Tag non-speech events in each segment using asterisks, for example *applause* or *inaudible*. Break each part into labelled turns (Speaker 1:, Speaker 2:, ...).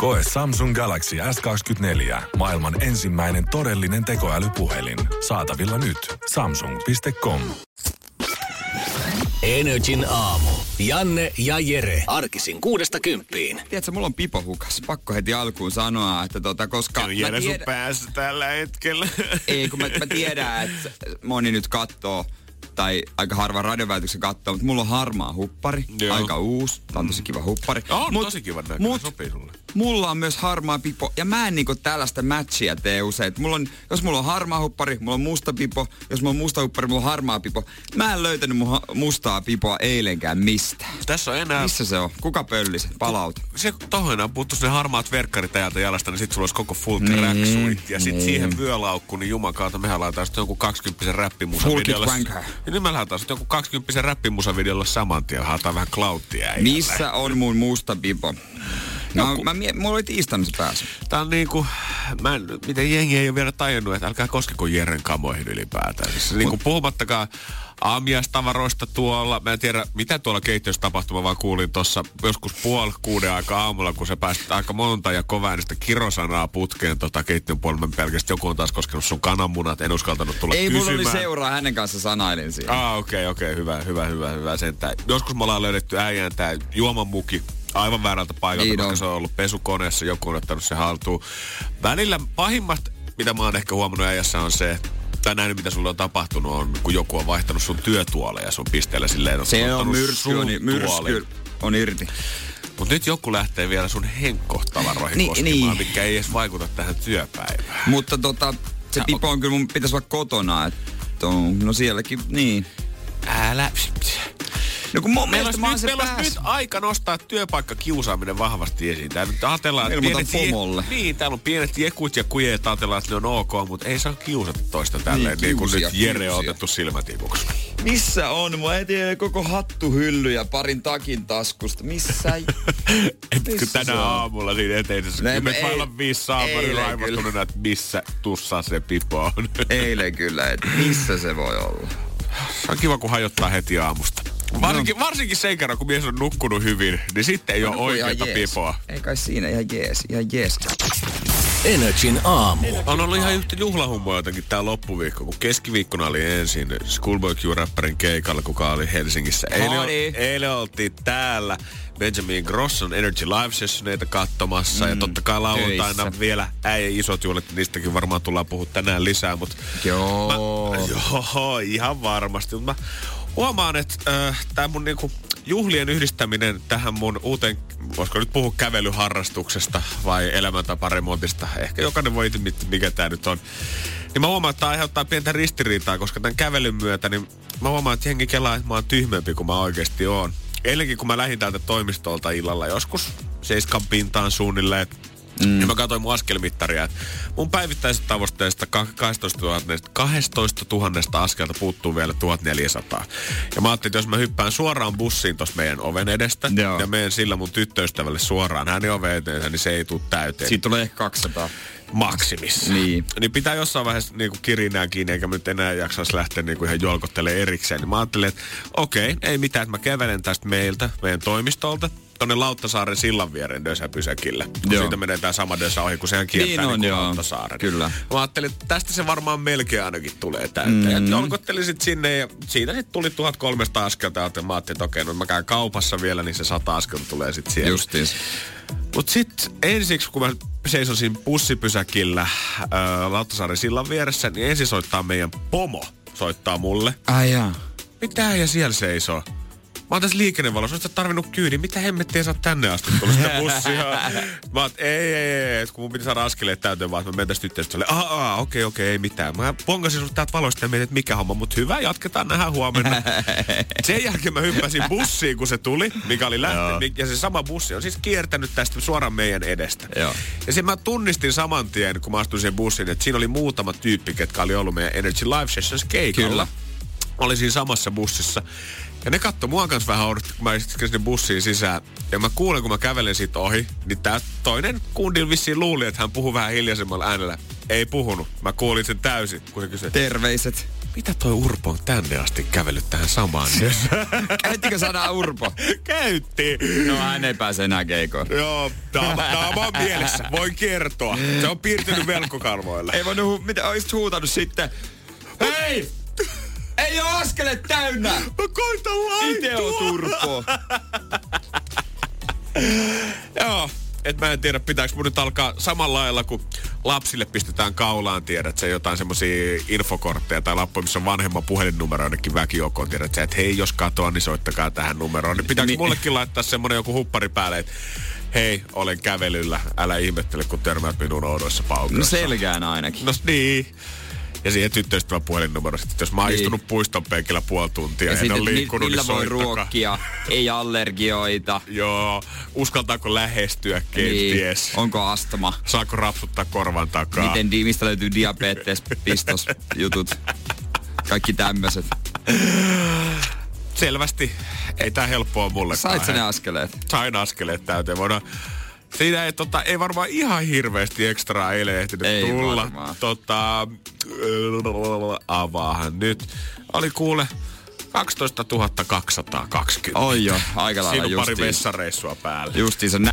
Speaker 1: Koe Samsung Galaxy S24. Maailman ensimmäinen todellinen tekoälypuhelin. Saatavilla nyt. Samsung.com.
Speaker 2: Energin aamu. Janne ja Jere. Arkisin kuudesta kymppiin.
Speaker 3: Tiedätkö, mulla on pipo hukas. Pakko heti alkuun sanoa, että tota, koska...
Speaker 4: Kyllä Jere tiedä... sun päässä tällä hetkellä.
Speaker 3: Ei, kun mä, mä tiedän, että moni nyt katsoo tai aika harva radioväityksen katsoo, mutta mulla on harmaa huppari, Joo. aika uusi, tämä on tosi kiva huppari.
Speaker 4: On mut, tosi kiva näköinen, mut, sopii sulle.
Speaker 3: Mulla on myös harmaa pipo, ja mä en niinku tällaista matchia tee usein. Mulla on, jos mulla on harmaa huppari, mulla on musta pipo, jos mulla on musta huppari, mulla on harmaa pipo. Mä en löytänyt mun ha- mustaa pipoa eilenkään mistä.
Speaker 4: Tässä on enää...
Speaker 3: Missä se on? Kuka pölli sen? Palauta.
Speaker 4: Se tohon enää puuttu ne harmaat verkkarit ajalta jalasta, niin sit sulla olisi koko full niin, Ja sit niin. siihen vyölaukku, niin jumakauta, mehän laitetaan sitten joku 20 räppimusa
Speaker 3: Full
Speaker 4: niin me lähdetään sitten joku 20 räppimusavideolla saman tien, haetaan vähän cloudtia.
Speaker 3: Missä on mun musta pipo? No, Joku. mä, mie- mulla oli tiistaina se päässä.
Speaker 4: Tää on niinku, mä en, miten jengi ei ole vielä tajunnut, että älkää koskeko Jeren kamoihin ylipäätään. Siis niinku puhumattakaan aamiastavaroista tuolla. Mä en tiedä, mitä tuolla keittiössä tapahtui. Mä vaan kuulin tuossa joskus puoli kuuden aikaa aamulla, kun se pääsi aika monta ja kovaa niistä kirosanaa putkeen tota keittiön puolella. Pelkästään joku on taas koskenut sun kananmunat. En uskaltanut tulla
Speaker 3: Ei
Speaker 4: kysymään.
Speaker 3: mulla oli seuraa, hänen kanssa sanailin siinä.
Speaker 4: Ah, okei, okay, okei, okay, hyvä, hyvä, hyvä, hyvä. Sentään. Joskus me ollaan löydetty äijän tää juomamuki aivan väärältä paikalta, niin koska on. se on ollut pesukoneessa, joku on ottanut se haltuun. Välillä pahimmat, mitä mä oon ehkä huomannut äijässä on se, tai näin, mitä sulle on tapahtunut, on kun joku on vaihtanut sun työtuoleja sun pisteellä silleen.
Speaker 3: Se on myrsky, on, myrsky on irti.
Speaker 4: Mutta nyt joku lähtee vielä sun henkkohtavaroihin niin, koskemaan, niin. mikä ei edes vaikuta tähän työpäivään.
Speaker 3: Mutta tota, se pipo on kyllä mun pitäisi olla kotona. Että on, no sielläkin, niin.
Speaker 4: Älä...
Speaker 3: No kun mun
Speaker 4: meillä olisi, nyt, meillä olisi nyt aika nostaa työpaikka kiusaaminen vahvasti esiin. Tää nyt ajatellaan, että
Speaker 3: pienet, pomolle.
Speaker 4: Niin, täällä on pienet jekut ja kujeet, ajatellaan, että ne on ok, mutta ei saa kiusata toista tälleen, niin, niin kuin nyt Jere on otettu silmätikuksi.
Speaker 3: Missä on? Mä etin koko hattuhylly ja parin takin taskusta. Missä? *laughs*
Speaker 4: Etkö tänä aamulla siinä eteisessä? Ne, me vailla viisi saamari raivottunut, että missä tussa se pipo on.
Speaker 3: Eilen kyllä, että missä se voi olla.
Speaker 4: Se on kiva, kun hajottaa heti aamusta. Varsinkin, no. varsinkin sen kerran, kun mies on nukkunut hyvin, niin sitten ei no, ole oikeita pipoa.
Speaker 3: Ei kai siinä, ihan jees, ihan jees.
Speaker 2: Energin aamu.
Speaker 4: On ollut ihan yhtä juhlahummoa jotenkin tää loppuviikko, kun keskiviikkona oli ensin Schoolboy Q-räppärin keikalla, kuka oli Helsingissä. Eilen, eilen oltiin täällä Benjamin Grosson Energy Live Sessioneita katsomassa. Mm, ja totta kai lauantaina töissä. vielä äijä isot juhlat, niistäkin varmaan tullaan puhua tänään lisää. Mutta
Speaker 3: joo.
Speaker 4: Mä, joo, ihan varmasti. Mutta mä huomaan, että äh, tämä mun niinku juhlien yhdistäminen tähän mun uuteen, voisiko nyt puhua kävelyharrastuksesta vai elämäntaparemontista, ehkä jokainen voi itse mikä tämä nyt on. Niin mä huomaan, että tämä aiheuttaa pientä ristiriitaa, koska tämän kävelyn myötä, niin mä huomaan, että jengi kelaa, että mä oon tyhmempi kuin mä oikeasti oon. Eilenkin kun mä lähdin täältä toimistolta illalla joskus seiskan pintaan suunnilleen, Mm. Ja mä katsoin mun askelmittaria, että mun päivittäisestä tavoitteesta 12 000, 12 000 askelta puuttuu vielä 1400. Ja mä ajattelin, että jos mä hyppään suoraan bussiin tuossa meidän oven edestä Joo. ja menen sillä mun tyttöystävälle suoraan hänen oven eteensä, niin se ei tule täyteen.
Speaker 3: Siitä tulee ehkä 200
Speaker 4: maksimissa.
Speaker 3: Niin.
Speaker 4: niin pitää jossain vaiheessa niinku kirinää kiinni, eikä nyt enää jaksaisi lähteä niinku ihan jolkottelemaan erikseen. Niin mä ajattelin, että okei, okay, ei mitään, että mä kävelen tästä meiltä, meidän toimistolta, tonne Lauttasaaren sillan viereen Dösäpysäkille. Kun joo. siitä menee tää sama Dösä ohi, kun sehän kiertää niin, on, niin Lauttasaaren.
Speaker 3: Kyllä.
Speaker 4: Mä ajattelin, että tästä se varmaan melkein ainakin tulee täyteen. Mm. Jolkottelin sit sinne ja siitä sitten tuli 1300 askelta. Ja mä ajattelin, että okei, no mä käyn kaupassa vielä, niin se 100 askelta tulee sitten siellä.
Speaker 3: Justiis.
Speaker 4: Mut sit ensiksi, kun mä seisosin bussipysäkillä äh, Lauttasaaren sillan vieressä, niin ensin soittaa meidän pomo. Soittaa mulle.
Speaker 3: Ai jaa.
Speaker 4: Mitä ja siellä seisoo? Mä oon tässä liikennevalossa, oot tarvinnut kyydin. Mitä hemmettiä sä oot tänne asti tullut sitä bussia? *laughs* mä oon, ei, ei, ei, ei, kun mun piti saada askeleet täyteen, vaan että mä mentäis tyttöistä. Aa, aa, okei, okei, ei mitään. Mä pongasin sut täältä valosta ja mietin, että mikä homma, mutta hyvä, jatketaan nähdään huomenna. *laughs* Sen jälkeen mä hyppäsin bussiin, kun se tuli, mikä oli lähtenyt. Ja se sama bussi on siis kiertänyt tästä suoraan meidän edestä.
Speaker 3: Joo.
Speaker 4: Ja sen mä tunnistin saman tien, kun mä astuin siihen bussiin, että siinä oli muutama tyyppi, ketkä oli ollut meidän Energy Live Sessions keikalla. Kyllä olin siinä samassa bussissa. Ja ne katto mua kanssa vähän odotti, kun mä istuin sinne bussiin sisään. Ja mä kuulen, kun mä kävelen siitä ohi, niin tää toinen kundi vissiin luuli, että hän puhuu vähän hiljaisemmalla äänellä. Ei puhunut. Mä kuulin sen täysin, kun se kysyi,
Speaker 3: Terveiset.
Speaker 4: mitä toi Urpo on tänne asti kävellyt tähän samaan? *laughs*
Speaker 3: Käyttikö sanaa Urpo?
Speaker 4: Käytti.
Speaker 3: No hän ei pääse enää keikoon.
Speaker 4: Joo, tää on, mielessä. *laughs* Voin kertoa. Se on piirtynyt velkokalvoille.
Speaker 3: Ei voinut, mitä olisit huutanut sitten? Hei! Ei oo askelet täynnä!
Speaker 4: Mä koitan laittua.
Speaker 3: Ite oot Urpo.
Speaker 4: Joo. Et mä en tiedä, pitääkö mun nyt alkaa samalla lailla, kun lapsille pistetään kaulaan, tiedät se jotain semmosia infokortteja tai lappuja, missä on vanhemman puhelinnumero jonnekin väkijoukkoon, tiedät sä, että hei, jos katoa, niin soittakaa tähän numeroon. Niin pitääkö
Speaker 3: Niin.
Speaker 4: mullekin laittaa semmonen joku huppari päälle, että hei, olen kävelyllä, älä ihmettele, kun törmäät minun oudoissa
Speaker 3: No
Speaker 4: paukoissa.
Speaker 3: selkään ainakin.
Speaker 4: No niin. Ja siihen tyttöystävän puhelinnumero sitten, jos mä oon
Speaker 3: Niin.
Speaker 4: istunut puiston penkillä puoli tuntia ja, en ole liikkunut,
Speaker 3: millä
Speaker 4: niin
Speaker 3: voi
Speaker 4: soittakaa.
Speaker 3: ruokkia, ei allergioita. *laughs*
Speaker 4: Joo, uskaltaako lähestyä kenties?
Speaker 3: Niin. Onko astma?
Speaker 4: Saako rapsuttaa korvan takaa?
Speaker 3: Miten mistä löytyy diabetes, pistos, jutut. Kaikki tämmöiset.
Speaker 4: Selvästi ei tää helppoa mulle.
Speaker 3: Sait sä ne askeleet?
Speaker 4: Sain askeleet täyteen. Voidaan Siinä ei, tota, ei varmaan ihan hirveästi ekstraa eilen ehtinyt
Speaker 3: Ei
Speaker 4: tulla.
Speaker 3: varmaan.
Speaker 4: Tota, avaahan nyt. Oli kuule 12 220.
Speaker 3: Oi jo, aika lailla
Speaker 4: Siinä on pari vessareissua päällä.
Speaker 3: Justiinsa nä-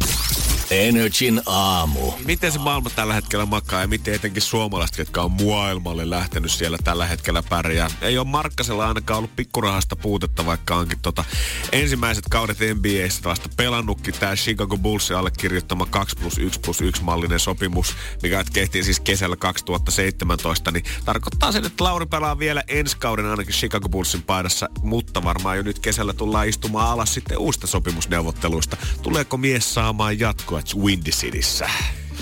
Speaker 2: Energin aamu.
Speaker 4: Miten se maailma tällä hetkellä makaa ja miten etenkin suomalaiset, jotka on maailmalle lähtenyt siellä tällä hetkellä pärjää. Ei ole Markkasella ainakaan ollut pikkurahasta puutetta, vaikka onkin tota ensimmäiset kaudet NBAssä vasta pelannutkin. Tämä Chicago Bullsin allekirjoittama 2 plus 1 plus 1 mallinen sopimus, mikä tehtiin siis kesällä 2017, niin tarkoittaa sen, että Lauri pelaa vielä ensi kauden ainakin Chicago Bullsin paidassa, mutta varmaan jo nyt kesällä tullaan istumaan alas sitten uusista sopimusneuvotteluista. Tuleeko mies saamaan jatkoa Windy Cityssä?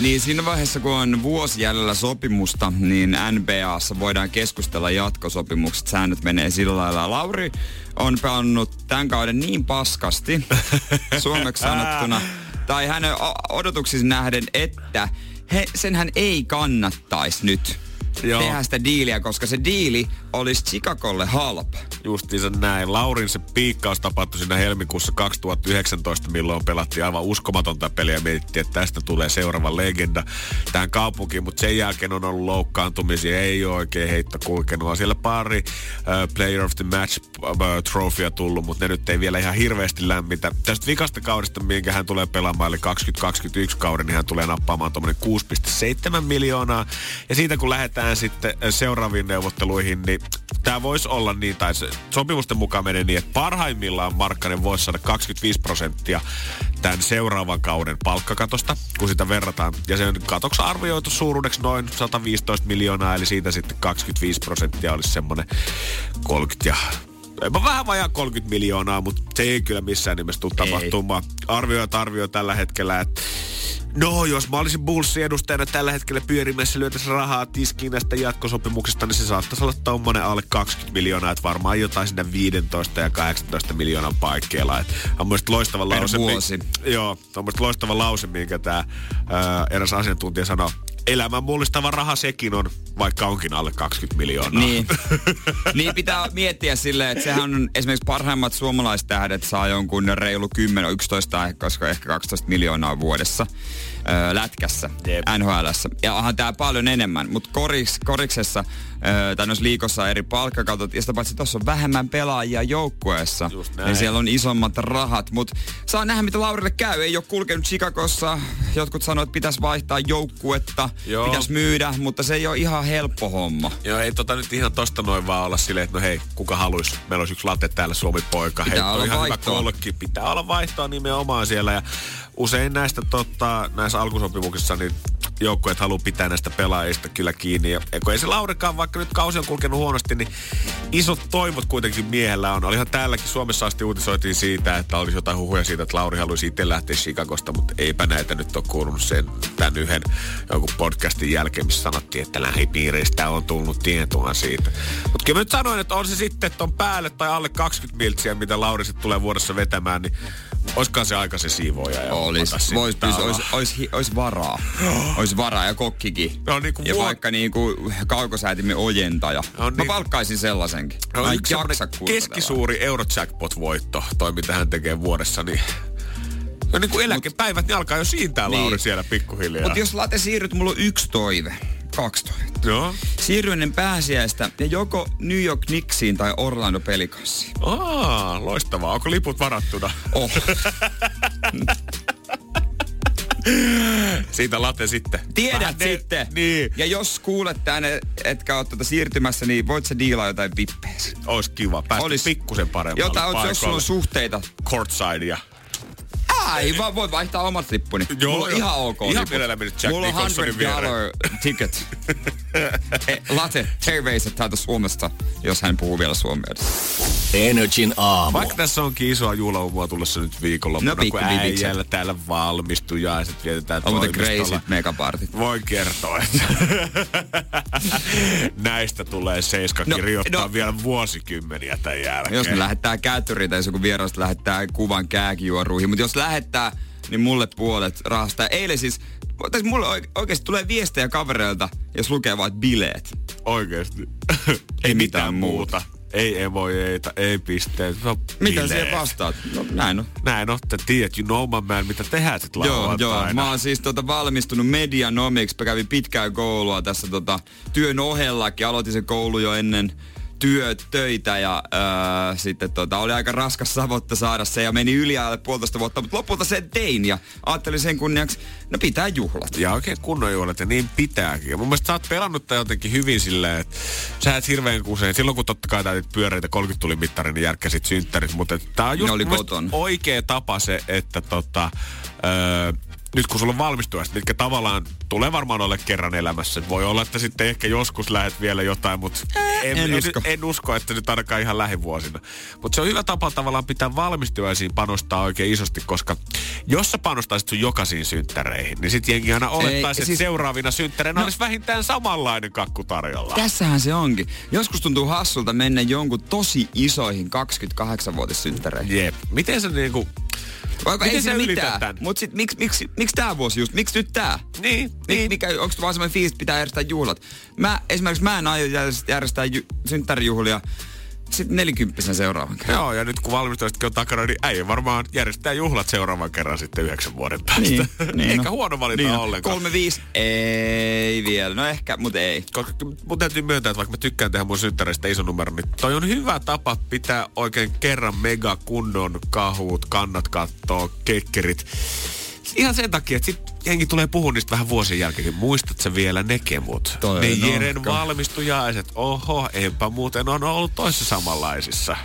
Speaker 3: Niin siinä vaiheessa, kun on vuosi jäljellä sopimusta, niin NBAssa voidaan keskustella jatkosopimukset. Säännöt menee sillä lailla. Lauri on pelannut tämän kauden niin paskasti, *laughs* suomeksi sanottuna, tai hänen o- odotuksiin nähden, että he, senhän ei kannattaisi nyt
Speaker 4: Joo.
Speaker 3: tehdä sitä diiliä, koska se diili olisi Chicagolle halpa.
Speaker 4: Justiinsa näin. Laurin se piikkaus tapahtui siinä helmikuussa 2019, milloin pelattiin aivan uskomatonta peliä ja mietittiin, että tästä tulee seuraava legenda tähän kaupunkiin, mutta sen jälkeen on ollut loukkaantumisia, ei ole oikein heitto kulkenut. On siellä pari uh, Player of the Match uh, trofia tullut, mutta ne nyt ei vielä ihan hirveästi lämmitä. Tästä vikasta kaudesta, minkä hän tulee pelaamaan, eli 2021 kauden, niin hän tulee nappaamaan tuommoinen 6,7 miljoonaa. Ja siitä kun lähdetään sitten ö, seuraaviin neuvotteluihin, niin tämä voisi olla niin, tai se sopimusten mukaan menee niin, että parhaimmillaan Markkanen voisi saada 25 prosenttia tämän seuraavan kauden palkkakatosta, kun sitä verrataan. Ja sen katoksi arvioitu suuruudeksi noin 115 miljoonaa, eli siitä sitten 25 prosenttia olisi semmoinen 30 ja Mä vähän vajaa 30 miljoonaa, mutta se ei kyllä missään nimessä tule tapahtumaan. Arvioit arvio tällä hetkellä, että No, jos mä olisin Bullsin edustajana tällä hetkellä pyörimässä lyötäisiin rahaa tiskiin näistä jatkosopimuksista, niin se saattaisi olla tommonen alle 20 miljoonaa, että varmaan jotain sinne 15 ja 18 miljoonan paikkeilla. Et on mielestäni loistava
Speaker 3: Per
Speaker 4: lause. mi-
Speaker 3: vuosi.
Speaker 4: Joo, on mielestäni loistava lause, minkä tämä eräs asiantuntija sanoi. Elämän mullistava raha sekin on, vaikka onkin alle 20 miljoonaa.
Speaker 3: Niin. *laughs* niin pitää miettiä silleen, että sehän on esimerkiksi parhaimmat suomalaistähdet saa jonkun reilu 10, 11, koska ehkä 12 miljoonaa vuodessa öö, lätkässä,
Speaker 4: Jep.
Speaker 3: NHLssä. Ja onhan tää paljon enemmän, mutta koriks, koriksessa öö, tai noissa liikossa eri palkkakatot, ja sitä paitsi tuossa on vähemmän pelaajia joukkueessa, niin siellä on isommat rahat, mutta saa nähdä, mitä Laurille käy. Ei ole kulkenut Chicagossa, jotkut sanoivat, että pitäisi vaihtaa joukkuetta,
Speaker 4: Joo.
Speaker 3: pitäisi myydä, mutta se ei ole ihan helppo homma.
Speaker 4: Joo, ei tota nyt ihan tosta noin vaan olla silleen, että no hei, kuka haluis? Meillä olisi yksi latte täällä Suomi-poika.
Speaker 3: Pitää
Speaker 4: hei,
Speaker 3: olla
Speaker 4: on ihan
Speaker 3: vaihtoa.
Speaker 4: hyvä kolkki. Pitää olla vaihtoa nimenomaan siellä. Ja usein näistä tota, näissä alkusopimuksissa niin joukkueet haluaa pitää näistä pelaajista kyllä kiinni. Ja, kun ei se Laurikaan, vaikka nyt kausi on kulkenut huonosti, niin isot toivot kuitenkin miehellä on. Olihan täälläkin Suomessa asti uutisoitiin siitä, että olisi jotain huhuja siitä, että Lauri haluaisi itse lähteä Chicagosta, mutta eipä näitä nyt ole kuulunut sen tämän yhden jonkun podcastin jälkeen, missä sanottiin, että lähipiiristä on tullut tietoa siitä. Mutta kyllä mä nyt sanoin, että on se sitten, että on päälle tai alle 20 miltsiä, mitä Lauri sitten tulee vuodessa vetämään, niin olisikohan se aika se siivoja. Ja
Speaker 3: Olis,
Speaker 4: hommata
Speaker 3: vois,
Speaker 4: sitten
Speaker 3: pys,
Speaker 4: täällä.
Speaker 3: ois, ois, hi- ois varaa. *gasps* Ois olisi varaa ja kokkikin.
Speaker 4: No, niin kuin
Speaker 3: ja
Speaker 4: vuot-
Speaker 3: vaikka niinku kaukosäätimen ojentaja.
Speaker 4: No,
Speaker 3: Mä
Speaker 4: niin.
Speaker 3: palkkaisin sellaisenkin.
Speaker 4: No,
Speaker 3: Mä
Speaker 4: yksi
Speaker 3: jaksa
Speaker 4: keskisuuri Eurojackpot-voitto, toi mitä hän tekee vuodessa, niin... No niin kuin eläkepäivät, niin alkaa jo siintää
Speaker 3: Niin.
Speaker 4: Lauri siellä pikkuhiljaa.
Speaker 3: Mutta jos late siirryt, mulla on yksi toive. Kaksi toivetta.
Speaker 4: Joo.
Speaker 3: Siirry ennen pääsiäistä ja joko New York Knicksiin tai Orlando Pelicansiin.
Speaker 4: Aa, loistavaa. Onko liput varattuna?
Speaker 3: Oh. *laughs*
Speaker 4: Siitä late sitten.
Speaker 3: Tiedät
Speaker 4: Vähän
Speaker 3: sitten.
Speaker 4: Niin.
Speaker 3: Ja jos kuulet tänne, etkä ole tuota siirtymässä, niin voit sä diilaa jotain vippejä.
Speaker 4: Ois kiva. Päästä
Speaker 3: Olis-
Speaker 4: pikkusen paremmalle
Speaker 3: Jotain, jos sulla on suhteita.
Speaker 4: Courtsidea.
Speaker 3: Ai, vaan voit vaihtaa omat lippuni. Mulla on ihan ok
Speaker 4: Ihan mielellä mennyt Jack
Speaker 3: Mulla on
Speaker 4: Nicholsonin
Speaker 3: 100
Speaker 4: viereen.
Speaker 3: dollar ticket. Eh, Late, terveiset täältä Suomesta, jos hän puhuu vielä suomea.
Speaker 2: Energin aamu.
Speaker 4: Vaikka tässä onkin isoa juhlaumua tulossa nyt viikonloppuna,
Speaker 3: No,
Speaker 4: kun äijällä täällä valmistuu ja sitten vietetään
Speaker 3: On muuten
Speaker 4: toimistolla.
Speaker 3: crazy megapartit.
Speaker 4: Voin kertoa, että *laughs* näistä tulee Seiska
Speaker 3: No,
Speaker 4: kirjoittaa
Speaker 3: no.
Speaker 4: vielä vuosikymmeniä tämän jälkeen.
Speaker 3: Jos ne lähettää kätyriin tai jos joku vieras lähettää kuvan kääkijuoruihin, mutta jos lähettää, niin mulle puolet rahasta. Ja Eilen siis, tai mulle oike- oikeasti tulee viestejä kavereilta, jos lukee vaan bileet.
Speaker 4: Oikeesti.
Speaker 3: Ei mitään muuta.
Speaker 4: Ei emojeita, ei pisteitä. No,
Speaker 3: Mitä
Speaker 4: bileet.
Speaker 3: siihen vastaat? No näin on.
Speaker 4: Näin on, että tiedät, you know my man, mitä tehdään sit
Speaker 3: Joo, joo. Mä oon siis tota valmistunut medianomiksi. Mä kävin pitkää koulua tässä tota työn ohellakin. Aloitin sen koulu jo ennen työt, töitä ja öö, sitten tota, oli aika raskas savotta saada se ja meni yli alle puolitoista vuotta, mutta lopulta sen tein ja ajattelin sen kunniaksi, no pitää juhlat.
Speaker 4: Ja oikein kunnon juhlat, ja niin pitääkin. Ja mun mielestä sä oot pelannut tää jotenkin hyvin silleen, että sä et hirveän usein, silloin kun totta kai täytit pyöreitä 30 tuli mittari, niin järkkäsit synttärit, mutta tää on just
Speaker 3: Ne oli
Speaker 4: oikea tapa se, että tota, öö, nyt kun sulla on valmistujaiset, mitkä tavallaan tulee varmaan olla kerran elämässä. Voi olla, että sitten ehkä joskus lähet vielä jotain, mutta en,
Speaker 3: en
Speaker 4: en,
Speaker 3: usko.
Speaker 4: en, usko, että nyt ainakaan ihan lähivuosina. Mutta se on hyvä tapa tavallaan pitää valmistujaisiin panostaa oikein isosti, koska jos sä panostaisit sun jokaisiin synttäreihin, niin sit jengi aina olettaisi, että
Speaker 3: siis-
Speaker 4: seuraavina synttäreinä
Speaker 3: No-
Speaker 4: olisi vähintään samanlainen kakku tarjolla.
Speaker 3: Tässähän se onkin. Joskus tuntuu hassulta mennä jonkun tosi isoihin 28-vuotissynttäreihin.
Speaker 4: Jep. Miten sä niinku...
Speaker 3: Vaikka
Speaker 4: Miten
Speaker 3: ei
Speaker 4: ylität
Speaker 3: mitään. Mut sit miksi miksi miksi tää vuosi just? Miksi nyt tää?
Speaker 4: Niin,
Speaker 3: Mik,
Speaker 4: niin.
Speaker 3: mikä, onko vaan semmoinen fiilis, pitää järjestää juhlat? Mä, esimerkiksi mä en aio järjestää- järjestää ju, synttärijuhlia sitten nelikymppisen seuraavan kerran.
Speaker 4: Joo, ja nyt kun valmistujaisetkin on takana, niin ei varmaan järjestää juhlat seuraavan kerran sitten yhdeksän vuoden päästä.
Speaker 3: Niin, *laughs* niin
Speaker 4: Eikä
Speaker 3: no.
Speaker 4: huono valinta
Speaker 3: niin on.
Speaker 4: ollenkaan.
Speaker 3: Kolme viisi? Ei vielä. No ehkä, mutta ei.
Speaker 4: koska mun täytyy myöntää, että vaikka mä tykkään tehdä mun synttäreistä ison numero, niin toi on hyvä tapa pitää oikein kerran mega kunnon kahut, kannat kattoo, kekkerit. Ihan sen takia, että sit jengi tulee puhua niistä vähän vuosien jälkeen. Muistat sä vielä ne kemut?
Speaker 3: Toi
Speaker 4: ne
Speaker 3: on
Speaker 4: Jeren valmistujaiset. Oho, enpä muuten on ollut toissa samanlaisissa.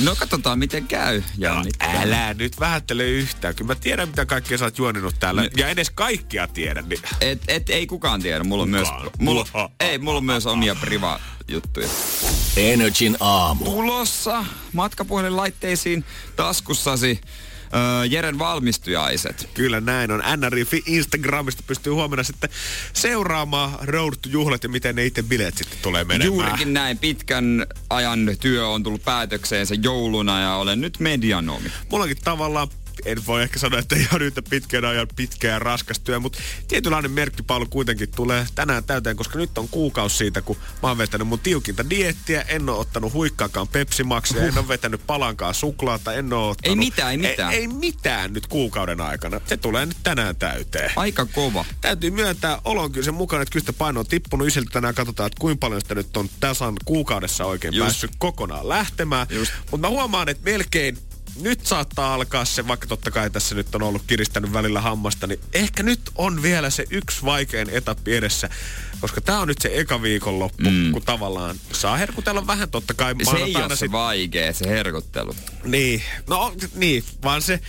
Speaker 3: No katsotaan miten käy,
Speaker 4: No,
Speaker 3: Janni.
Speaker 4: älä nyt vähättele yhtään. Kyllä mä tiedän, mitä kaikkea sä oot juoninut täällä.
Speaker 3: Ne-
Speaker 4: Ja edes kaikkia tiedän. Niin
Speaker 3: Et, et, ei kukaan tiedä. Mulla on myös, mulla,
Speaker 4: Uha.
Speaker 3: ei, mulla on myös omia priva juttuja.
Speaker 2: Energin aamu.
Speaker 3: Tulossa matkapuhelinlaitteisiin taskussasi öö, Jeren valmistujaiset.
Speaker 4: Kyllä näin on. NRI Instagramista pystyy huomenna sitten seuraamaan Road to Juhlat ja miten ne itse bileet sitten tulee menemään.
Speaker 3: Juurikin näin pitkän ajan työ on tullut päätökseensä jouluna ja olen nyt medianomi.
Speaker 4: Mullakin tavallaan en voi ehkä sanoa, että ihan yhtä pitkän ajan pitkä ja raskas työ, mutta tietynlainen merkkipaalu kuitenkin tulee tänään täyteen, koska nyt on kuukausi siitä, kun mä oon vetänyt mun tiukinta diettiä, en oo ottanut huikkaakaan pepsimaksia, en oo vetänyt palankaan suklaata, en oo ottanut...
Speaker 3: Ei mitään, ei mitään.
Speaker 4: Ei, ei mitään nyt kuukauden aikana. Se tulee nyt tänään täyteen.
Speaker 3: Aika kova.
Speaker 4: Täytyy myöntää, olo on kyllä sen mukana, että kyllä sitä paino on tippunut. Ysiltä tänään katsotaan, että kuinka paljon sitä nyt on tasan kuukaudessa oikein
Speaker 3: Just.
Speaker 4: Päässyt kokonaan lähtemään. Mutta mä huomaan, että melkein nyt saattaa alkaa se, vaikka totta kai tässä nyt on ollut kiristänyt välillä hammasta, niin ehkä nyt on vielä se yksi vaikein etappi edessä. Koska tää on nyt se eka viikonloppu, mm. kun tavallaan saa herkutella vähän totta kai.
Speaker 3: Se ei ole se
Speaker 4: sit-
Speaker 3: vaikea, se herkuttelu.
Speaker 4: Niin, no niin, vaan se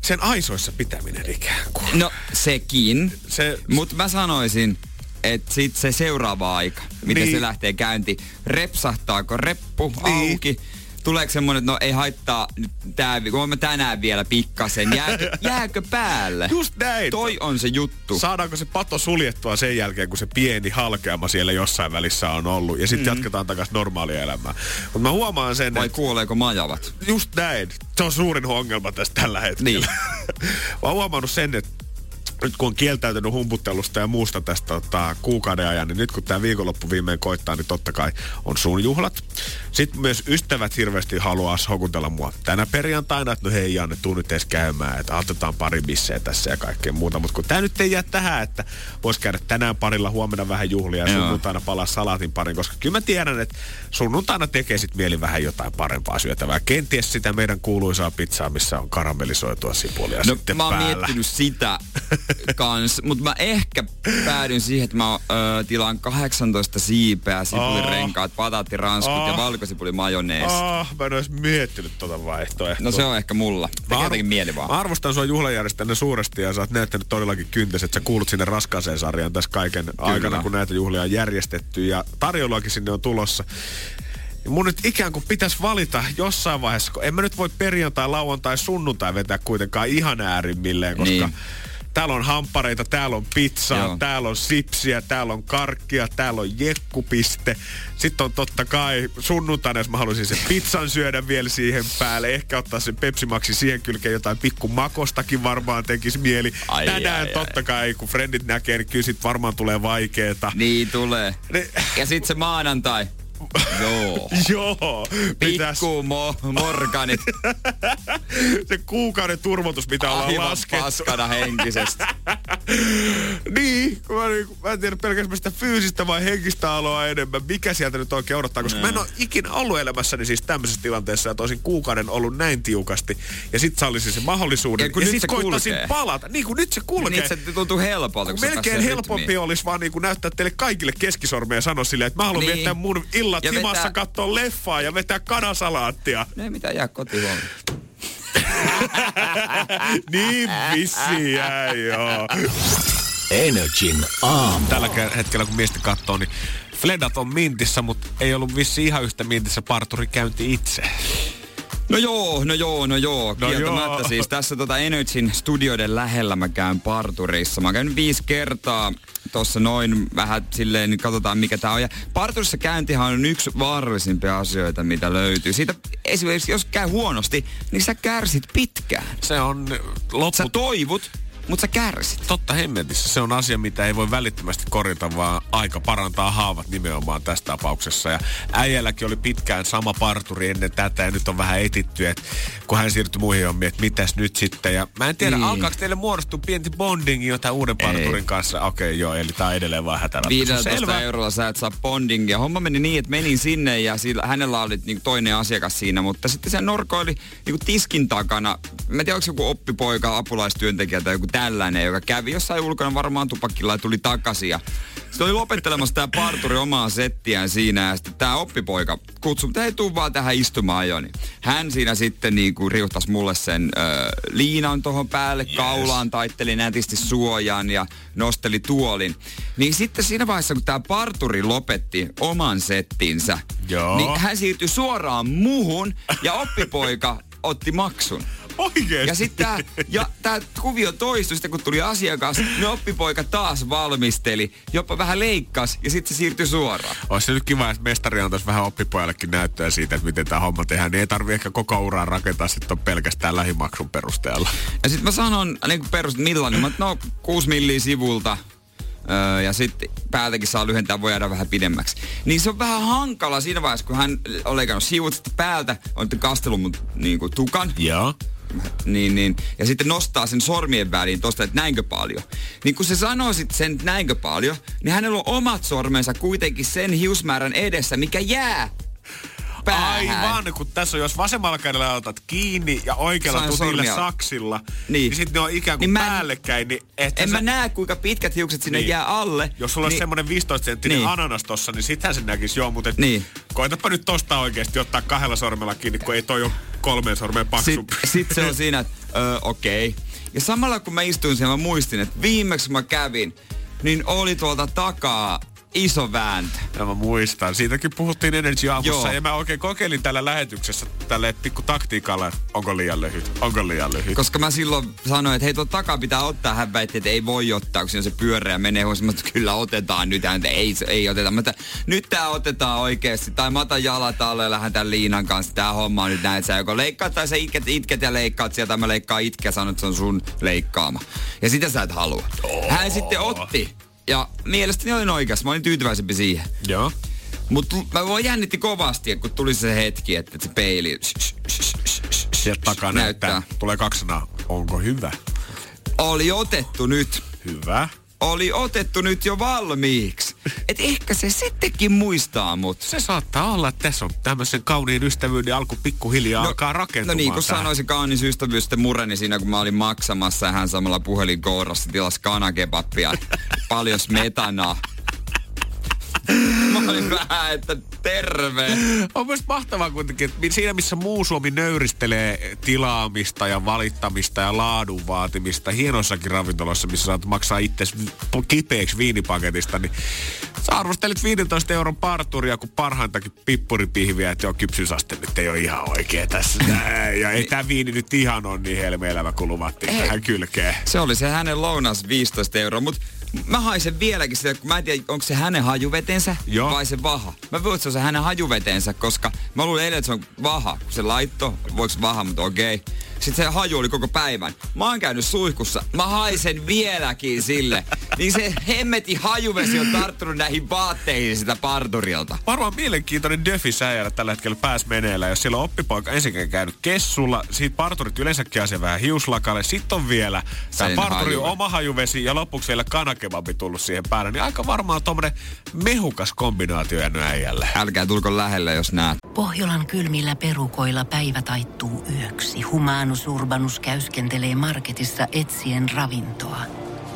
Speaker 4: sen aisoissa pitäminen ikään kuin.
Speaker 3: No sekin,
Speaker 4: Se-
Speaker 3: mutta mä sanoisin, että sit se seuraava aika, miten
Speaker 4: Niin.
Speaker 3: se lähtee käyntiin, repsahtaako reppu
Speaker 4: Niin.
Speaker 3: auki, tuleeko semmonen, että no ei haittaa nyt tää, kun mä tänään vielä pikkasen, jääkö, *laughs* jääkö päälle?
Speaker 4: Just näin.
Speaker 3: Toi on se juttu.
Speaker 4: Saadaanko se pato suljettua sen jälkeen, kun se pieni halkeama siellä jossain välissä on ollut, ja sitten mm. jatketaan takaisin normaalia elämää. Mutta mä huomaan sen,
Speaker 3: Vai
Speaker 4: että
Speaker 3: kuoleeko majavat?
Speaker 4: just näin. Se on suurin ongelma tässä tällä hetkellä.
Speaker 3: Niin. *laughs*
Speaker 4: mä oon huomannut sen, että nyt kun on kieltäytynyt humputtelusta ja muusta tästä tota, kuukauden ajan, niin nyt kun tämä viikonloppu viimein koittaa, niin totta kai on sun juhlat. Sitten myös ystävät hirveästi haluaa hokutella mua tänä perjantaina, että no hei Janne, tuu nyt edes käymään, että otetaan pari bissejä tässä ja kaikkea muuta. Mutta kun tämä nyt ei jää tähän, että vois käydä tänään parilla, huomenna vähän juhlia ja sunnuntaina palaa salaatin parin, koska kyllä mä tiedän, että sunnuntaina tekee sit mieli vähän jotain parempaa syötävää. Kenties sitä meidän kuuluisaa pizzaa, missä on karamellisoitua sipulia
Speaker 3: No
Speaker 4: sitten
Speaker 3: mä oon
Speaker 4: päällä.
Speaker 3: miettinyt sitä kans, mutta mä ehkä päädyin siihen, että mä ö, tilaan 18 siipeä, sipulirenkaat, pataattiranskut ja
Speaker 4: Oh.
Speaker 3: valkosipulimajoneesi.
Speaker 4: Ah, mä en ois miettinyt tota vaihtoehtoa.
Speaker 3: No se on ehkä mulla. Tekee
Speaker 4: Mä ar-
Speaker 3: jotenkin mieli vaan.
Speaker 4: Mä arvostan sua juhlajärjestäjänä suuresti ja sä oot näyttänyt todellakin kyntes, että sä kuulut sinne raskaaseen sarjaan tässä kaiken Kyllä. aikana, kun näitä juhlia on järjestetty ja tarjollakin sinne on tulossa. Ja Mun nyt ikään kuin pitäisi valita jossain vaiheessa, kun en mä nyt voi perjantai, lauantai, sunnuntai vetää kuitenkaan ihan äärimmilleen, koska
Speaker 3: Niin.
Speaker 4: Täällä on hamppareita, täällä on pizzaa,
Speaker 3: Joo.
Speaker 4: täällä on sipsiä, täällä on karkkia, täällä on jekkupiste. Sitten on totta kai sunnuntaina, jos mä haluaisin sen pizzan syödä vielä siihen päälle. Ehkä ottaa sen Pepsi Maxi siihen kylkeen jotain pikku makostakin varmaan tekisi mieli.
Speaker 3: Ai,
Speaker 4: Tänään
Speaker 3: ai,
Speaker 4: totta kai, kun frendit näkee, niin kyllä sit varmaan tulee vaikeeta.
Speaker 3: Niin tulee.
Speaker 4: Ne-
Speaker 3: Ja sit se maanantai. Joo. *laughs*
Speaker 4: Joo, pitäis
Speaker 3: Pikku mo- morganit. *laughs*
Speaker 4: se kuukauden turvotus, ollaan
Speaker 3: Aivan
Speaker 4: laskettu.
Speaker 3: paskana henkisesti. *laughs*
Speaker 4: niin, kun mä, niin, mä en tiedä pelkästään sitä fyysistä vai henkistä aloa enemmän. Mikä sieltä nyt oikein odottaa, koska mä en ole ikinä ollut elämässäni siis tämmöisessä tilanteessa, että olisin kuukauden ollut näin tiukasti. Ja sit sallisin sen mahdollisuuden.
Speaker 3: Ja kun
Speaker 4: ja
Speaker 3: nyt
Speaker 4: sit
Speaker 3: se
Speaker 4: koittaisin
Speaker 3: kulkee.
Speaker 4: palata. Niin kuin nyt se kulkee.
Speaker 3: Niin se tuntuu helpolta,
Speaker 4: Melkein helpompi
Speaker 3: rytmiin.
Speaker 4: olisi vaan niinku näyttää teille kaikille keskisormeja ja sanoa silleen, että mä haluan
Speaker 3: Niin.
Speaker 4: niin. viettää mun illat
Speaker 3: Ja
Speaker 4: himassa,
Speaker 3: vetää-
Speaker 4: katsoa leffaa ja vetää kanasalaattia.
Speaker 3: No ei mitään jää kotiin *laughs*
Speaker 4: niin vissiin jäi, joo.
Speaker 2: Energin aamu.
Speaker 4: Tällä ke- hetkellä kun miestä katsoo, niin Fledat on mintissä, mutta ei ollut vissi ihan yhtä mintissä parturi käynti itse.
Speaker 3: No joo, no joo, no joo.
Speaker 4: No
Speaker 3: Kieltämättä
Speaker 4: joo.
Speaker 3: siis tässä tota Energyn studioiden lähellä mä käyn parturissa. Mä käyn viisi kertaa tossa noin vähän silleen, niin katsotaan mikä tää on. Ja parturissa käyntihan on yksi vaarallisimpia asioita, mitä löytyy. Siitä esimerkiksi, jos käy huonosti, niin sä kärsit pitkään.
Speaker 4: Se on loppu...
Speaker 3: Sä toivut, mutta sä kärsit.
Speaker 4: Totta hemmetissä. Se on asia, mitä ei voi välittömästi korjata, vaan aika parantaa haavat nimenomaan tässä tapauksessa. Ja äijälläkin oli pitkään sama parturi ennen tätä ja nyt on vähän etitty, että kun hän siirtyi muihin hommiin, että mitäs nyt sitten. Ja mä en tiedä,
Speaker 3: Niin.
Speaker 4: alkaako teille muodostua pieni bondingi jotain uuden parturin
Speaker 3: Ei.
Speaker 4: kanssa. Okei, okay, joo, eli tää on edelleen vähän hätäratkaisu.
Speaker 3: 15
Speaker 4: Selvä.
Speaker 3: eurolla sä et saa bondingia. Homma meni niin, että menin sinne ja sillä, hänellä oli niin toinen asiakas siinä, mutta sitten se norkoili niin tiskin takana. Mä en tiedä, onko joku oppipoika, apulaistyöntekijä tai joku tällainen, joka kävi jossain ulkona varmaan tupakilla ja tuli takaisin. Ja sitten oli lopettelemassa tämä parturi omaa settiään siinä ja sitten tämä oppipoika kutsui, että hei tuu vaan tähän istumaan jo. Niin hän siinä sitten niin kuin riuhtasi mulle sen ö, liinan tuohon päälle, yes. kaulaan, taitteli nätisti suojaan ja nosteli tuolin. Niin sitten siinä vaiheessa, kun tämä parturi lopetti oman settinsä,
Speaker 4: Joo.
Speaker 3: niin hän siirtyi suoraan muhun ja oppipoika otti maksun.
Speaker 4: Oikeesti?
Speaker 3: Ja sitten tää, ja tää kuvio toistui sitten, kun tuli asiakas, niin oppipoika taas valmisteli, jopa vähän leikkas ja sitten se siirtyi suoraan.
Speaker 4: Olisi se nyt kiva, että mestari antaisi vähän oppipojallekin näyttöä siitä, että miten tämä homma tehdään. Niin ei tarvi ehkä koko uraa rakentaa sitten pelkästään lähimaksun perusteella.
Speaker 3: Ja sitten mä sanon, niin kuin perus, millainen, mä, no 6 milliä sivulta, Öö, ja sitten päältäkin saa lyhentää, voi jäädä vähän pidemmäksi. Niin se on vähän hankala siinä vaiheessa, kun hän on leikannut sivut sitten päältä, on kastellut mun niin kuin, tukan.
Speaker 4: Joo.
Speaker 3: Niin, niin. Ja sitten nostaa sen sormien väliin tosta, että näinkö paljon. Niin kun se sanoo sitten sen, näinkö paljon, niin hänellä on omat sormensa kuitenkin sen hiusmäärän edessä, mikä jää päähän.
Speaker 4: Aivan, kun tässä on, jos vasemmalla kädellä otat kiinni ja oikealla
Speaker 3: Sain
Speaker 4: tutille saksilla,
Speaker 3: Niin.
Speaker 4: niin, sitten ne on ikään kuin
Speaker 3: Niin mä
Speaker 4: päällekkäin, niin et
Speaker 3: En
Speaker 4: sä,
Speaker 3: mä näe, kuinka pitkät hiukset sinne
Speaker 4: Niin.
Speaker 3: jää alle.
Speaker 4: Jos sulla olisi
Speaker 3: niin,
Speaker 4: semmoinen 15 senttinen
Speaker 3: Niin.
Speaker 4: ananas tossa, niin sittenhän se näkisi joo, mutta et
Speaker 3: Niin.
Speaker 4: koetapa nyt tosta oikeasti ottaa kahdella sormella kiinni, kun ei toi ole kolmeen sormeen paksu.
Speaker 3: Sitten sit se on siinä, että öö, okei. Okay. Ja samalla kun mä istuin siellä, mä muistin, että viimeksi mä kävin, niin oli tuolta takaa iso vääntö.
Speaker 4: Ja mä muistan. Siitäkin puhuttiin Energy aamussa
Speaker 3: Joo.
Speaker 4: ja mä oikein kokeilin tällä lähetyksessä tälle pikku taktiikalla, onko liian lyhyt, onko liian lyhyt.
Speaker 3: Koska mä silloin sanoin, että hei tuo takaa pitää ottaa. Hän väitti, että ei voi ottaa, kun se pyöreä menee. Huomasin, että kyllä otetaan nyt. Hän, että ei, ei oteta. Mutta nyt tää otetaan oikeasti. Tai mä otan jalat alle ja lähden tämän liinan kanssa. Tää homma on nyt näin, että sä joko leikkaat tai sä itket, itket ja leikkaat sieltä. Mä leikkaan itke ja sanon, että se on sun leikkaama. Ja sitä sä et halua. Hän sitten otti. Ja mielestäni olin oikeassa. Mä olin tyytyväisempi siihen.
Speaker 4: Joo.
Speaker 3: Mutta mä voin jännitti kovasti, kun tuli se hetki, että se peili
Speaker 4: Sieltä takaa näyttää.
Speaker 3: näyttää.
Speaker 4: Tulee kaksi sanaa. Onko hyvä?
Speaker 3: Oli otettu nyt.
Speaker 4: Hyvä.
Speaker 3: Oli otettu nyt jo valmiiksi. Et ehkä se sittenkin muistaa mut.
Speaker 4: Se saattaa olla, että tässä on tämmöisen kauniin ystävyyden alku pikkuhiljaa alkaa
Speaker 3: no
Speaker 4: rakentumaan.
Speaker 3: niin, kun
Speaker 4: tähän.
Speaker 3: sanoin se kaunis ystävyys sitten mureni siinä, kun mä olin maksamassa ja hän samalla puhelin kourassa tilasi kanakebappia. Paljon smetanaa. Mä olin vähän, että terve.
Speaker 4: On myös mahtavaa kuitenkin, että siinä missä muu Suomi nöyristelee tilaamista ja valittamista ja laadun vaatimista hienoissakin ravintoloissa, missä saat maksaa itse kipeäksi viinipaketista, niin sä arvostelit 15 euron parturia, kun parhaintakin pippuripihviä, että joo, kypsyysaste nyt ei ole ihan oikea tässä. Näin. Ja ei tää viini nyt ihan on niin helmeelävä, kun luvattiin tähän kylkeen.
Speaker 3: Se oli se hänen lounas 15 euroa, mutta mä haisen vieläkin sitä, kun mä en tiedä, onko se hänen hajuvetensä
Speaker 4: Joo.
Speaker 3: vai se vaha. Mä voin, että se on se hänen hajuvetensä, koska mä luulen eilen, että se on vaha. Kun se laitto, voiko vaha, mutta okei. Sitten se haju oli koko päivän. Mä oon käynyt suihkussa. Mä haisen vieläkin sille. *laughs* Niin se hemmeti hajuvesi on tarttunut näihin vaatteihin sitä parturilta.
Speaker 4: Varmaan mielenkiintoinen Duffy säijällä tällä hetkellä pääs meneellä, jos siellä on oppipoika ensinnäkin käynyt kessulla, siitä parturit yleensäkin asia vähän hiuslakalle, sitten on vielä tämä parturi
Speaker 3: hajuve.
Speaker 4: oma hajuvesi ja lopuksi vielä kanakebabi tullut siihen päälle, niin aika varmaan tommonen mehukas kombinaatio jäänyt äijälle.
Speaker 3: Älkää tulko lähelle, jos näet.
Speaker 5: Pohjolan kylmillä perukoilla päivä taittuu yöksi. Humanus Urbanus käyskentelee marketissa etsien ravintoa.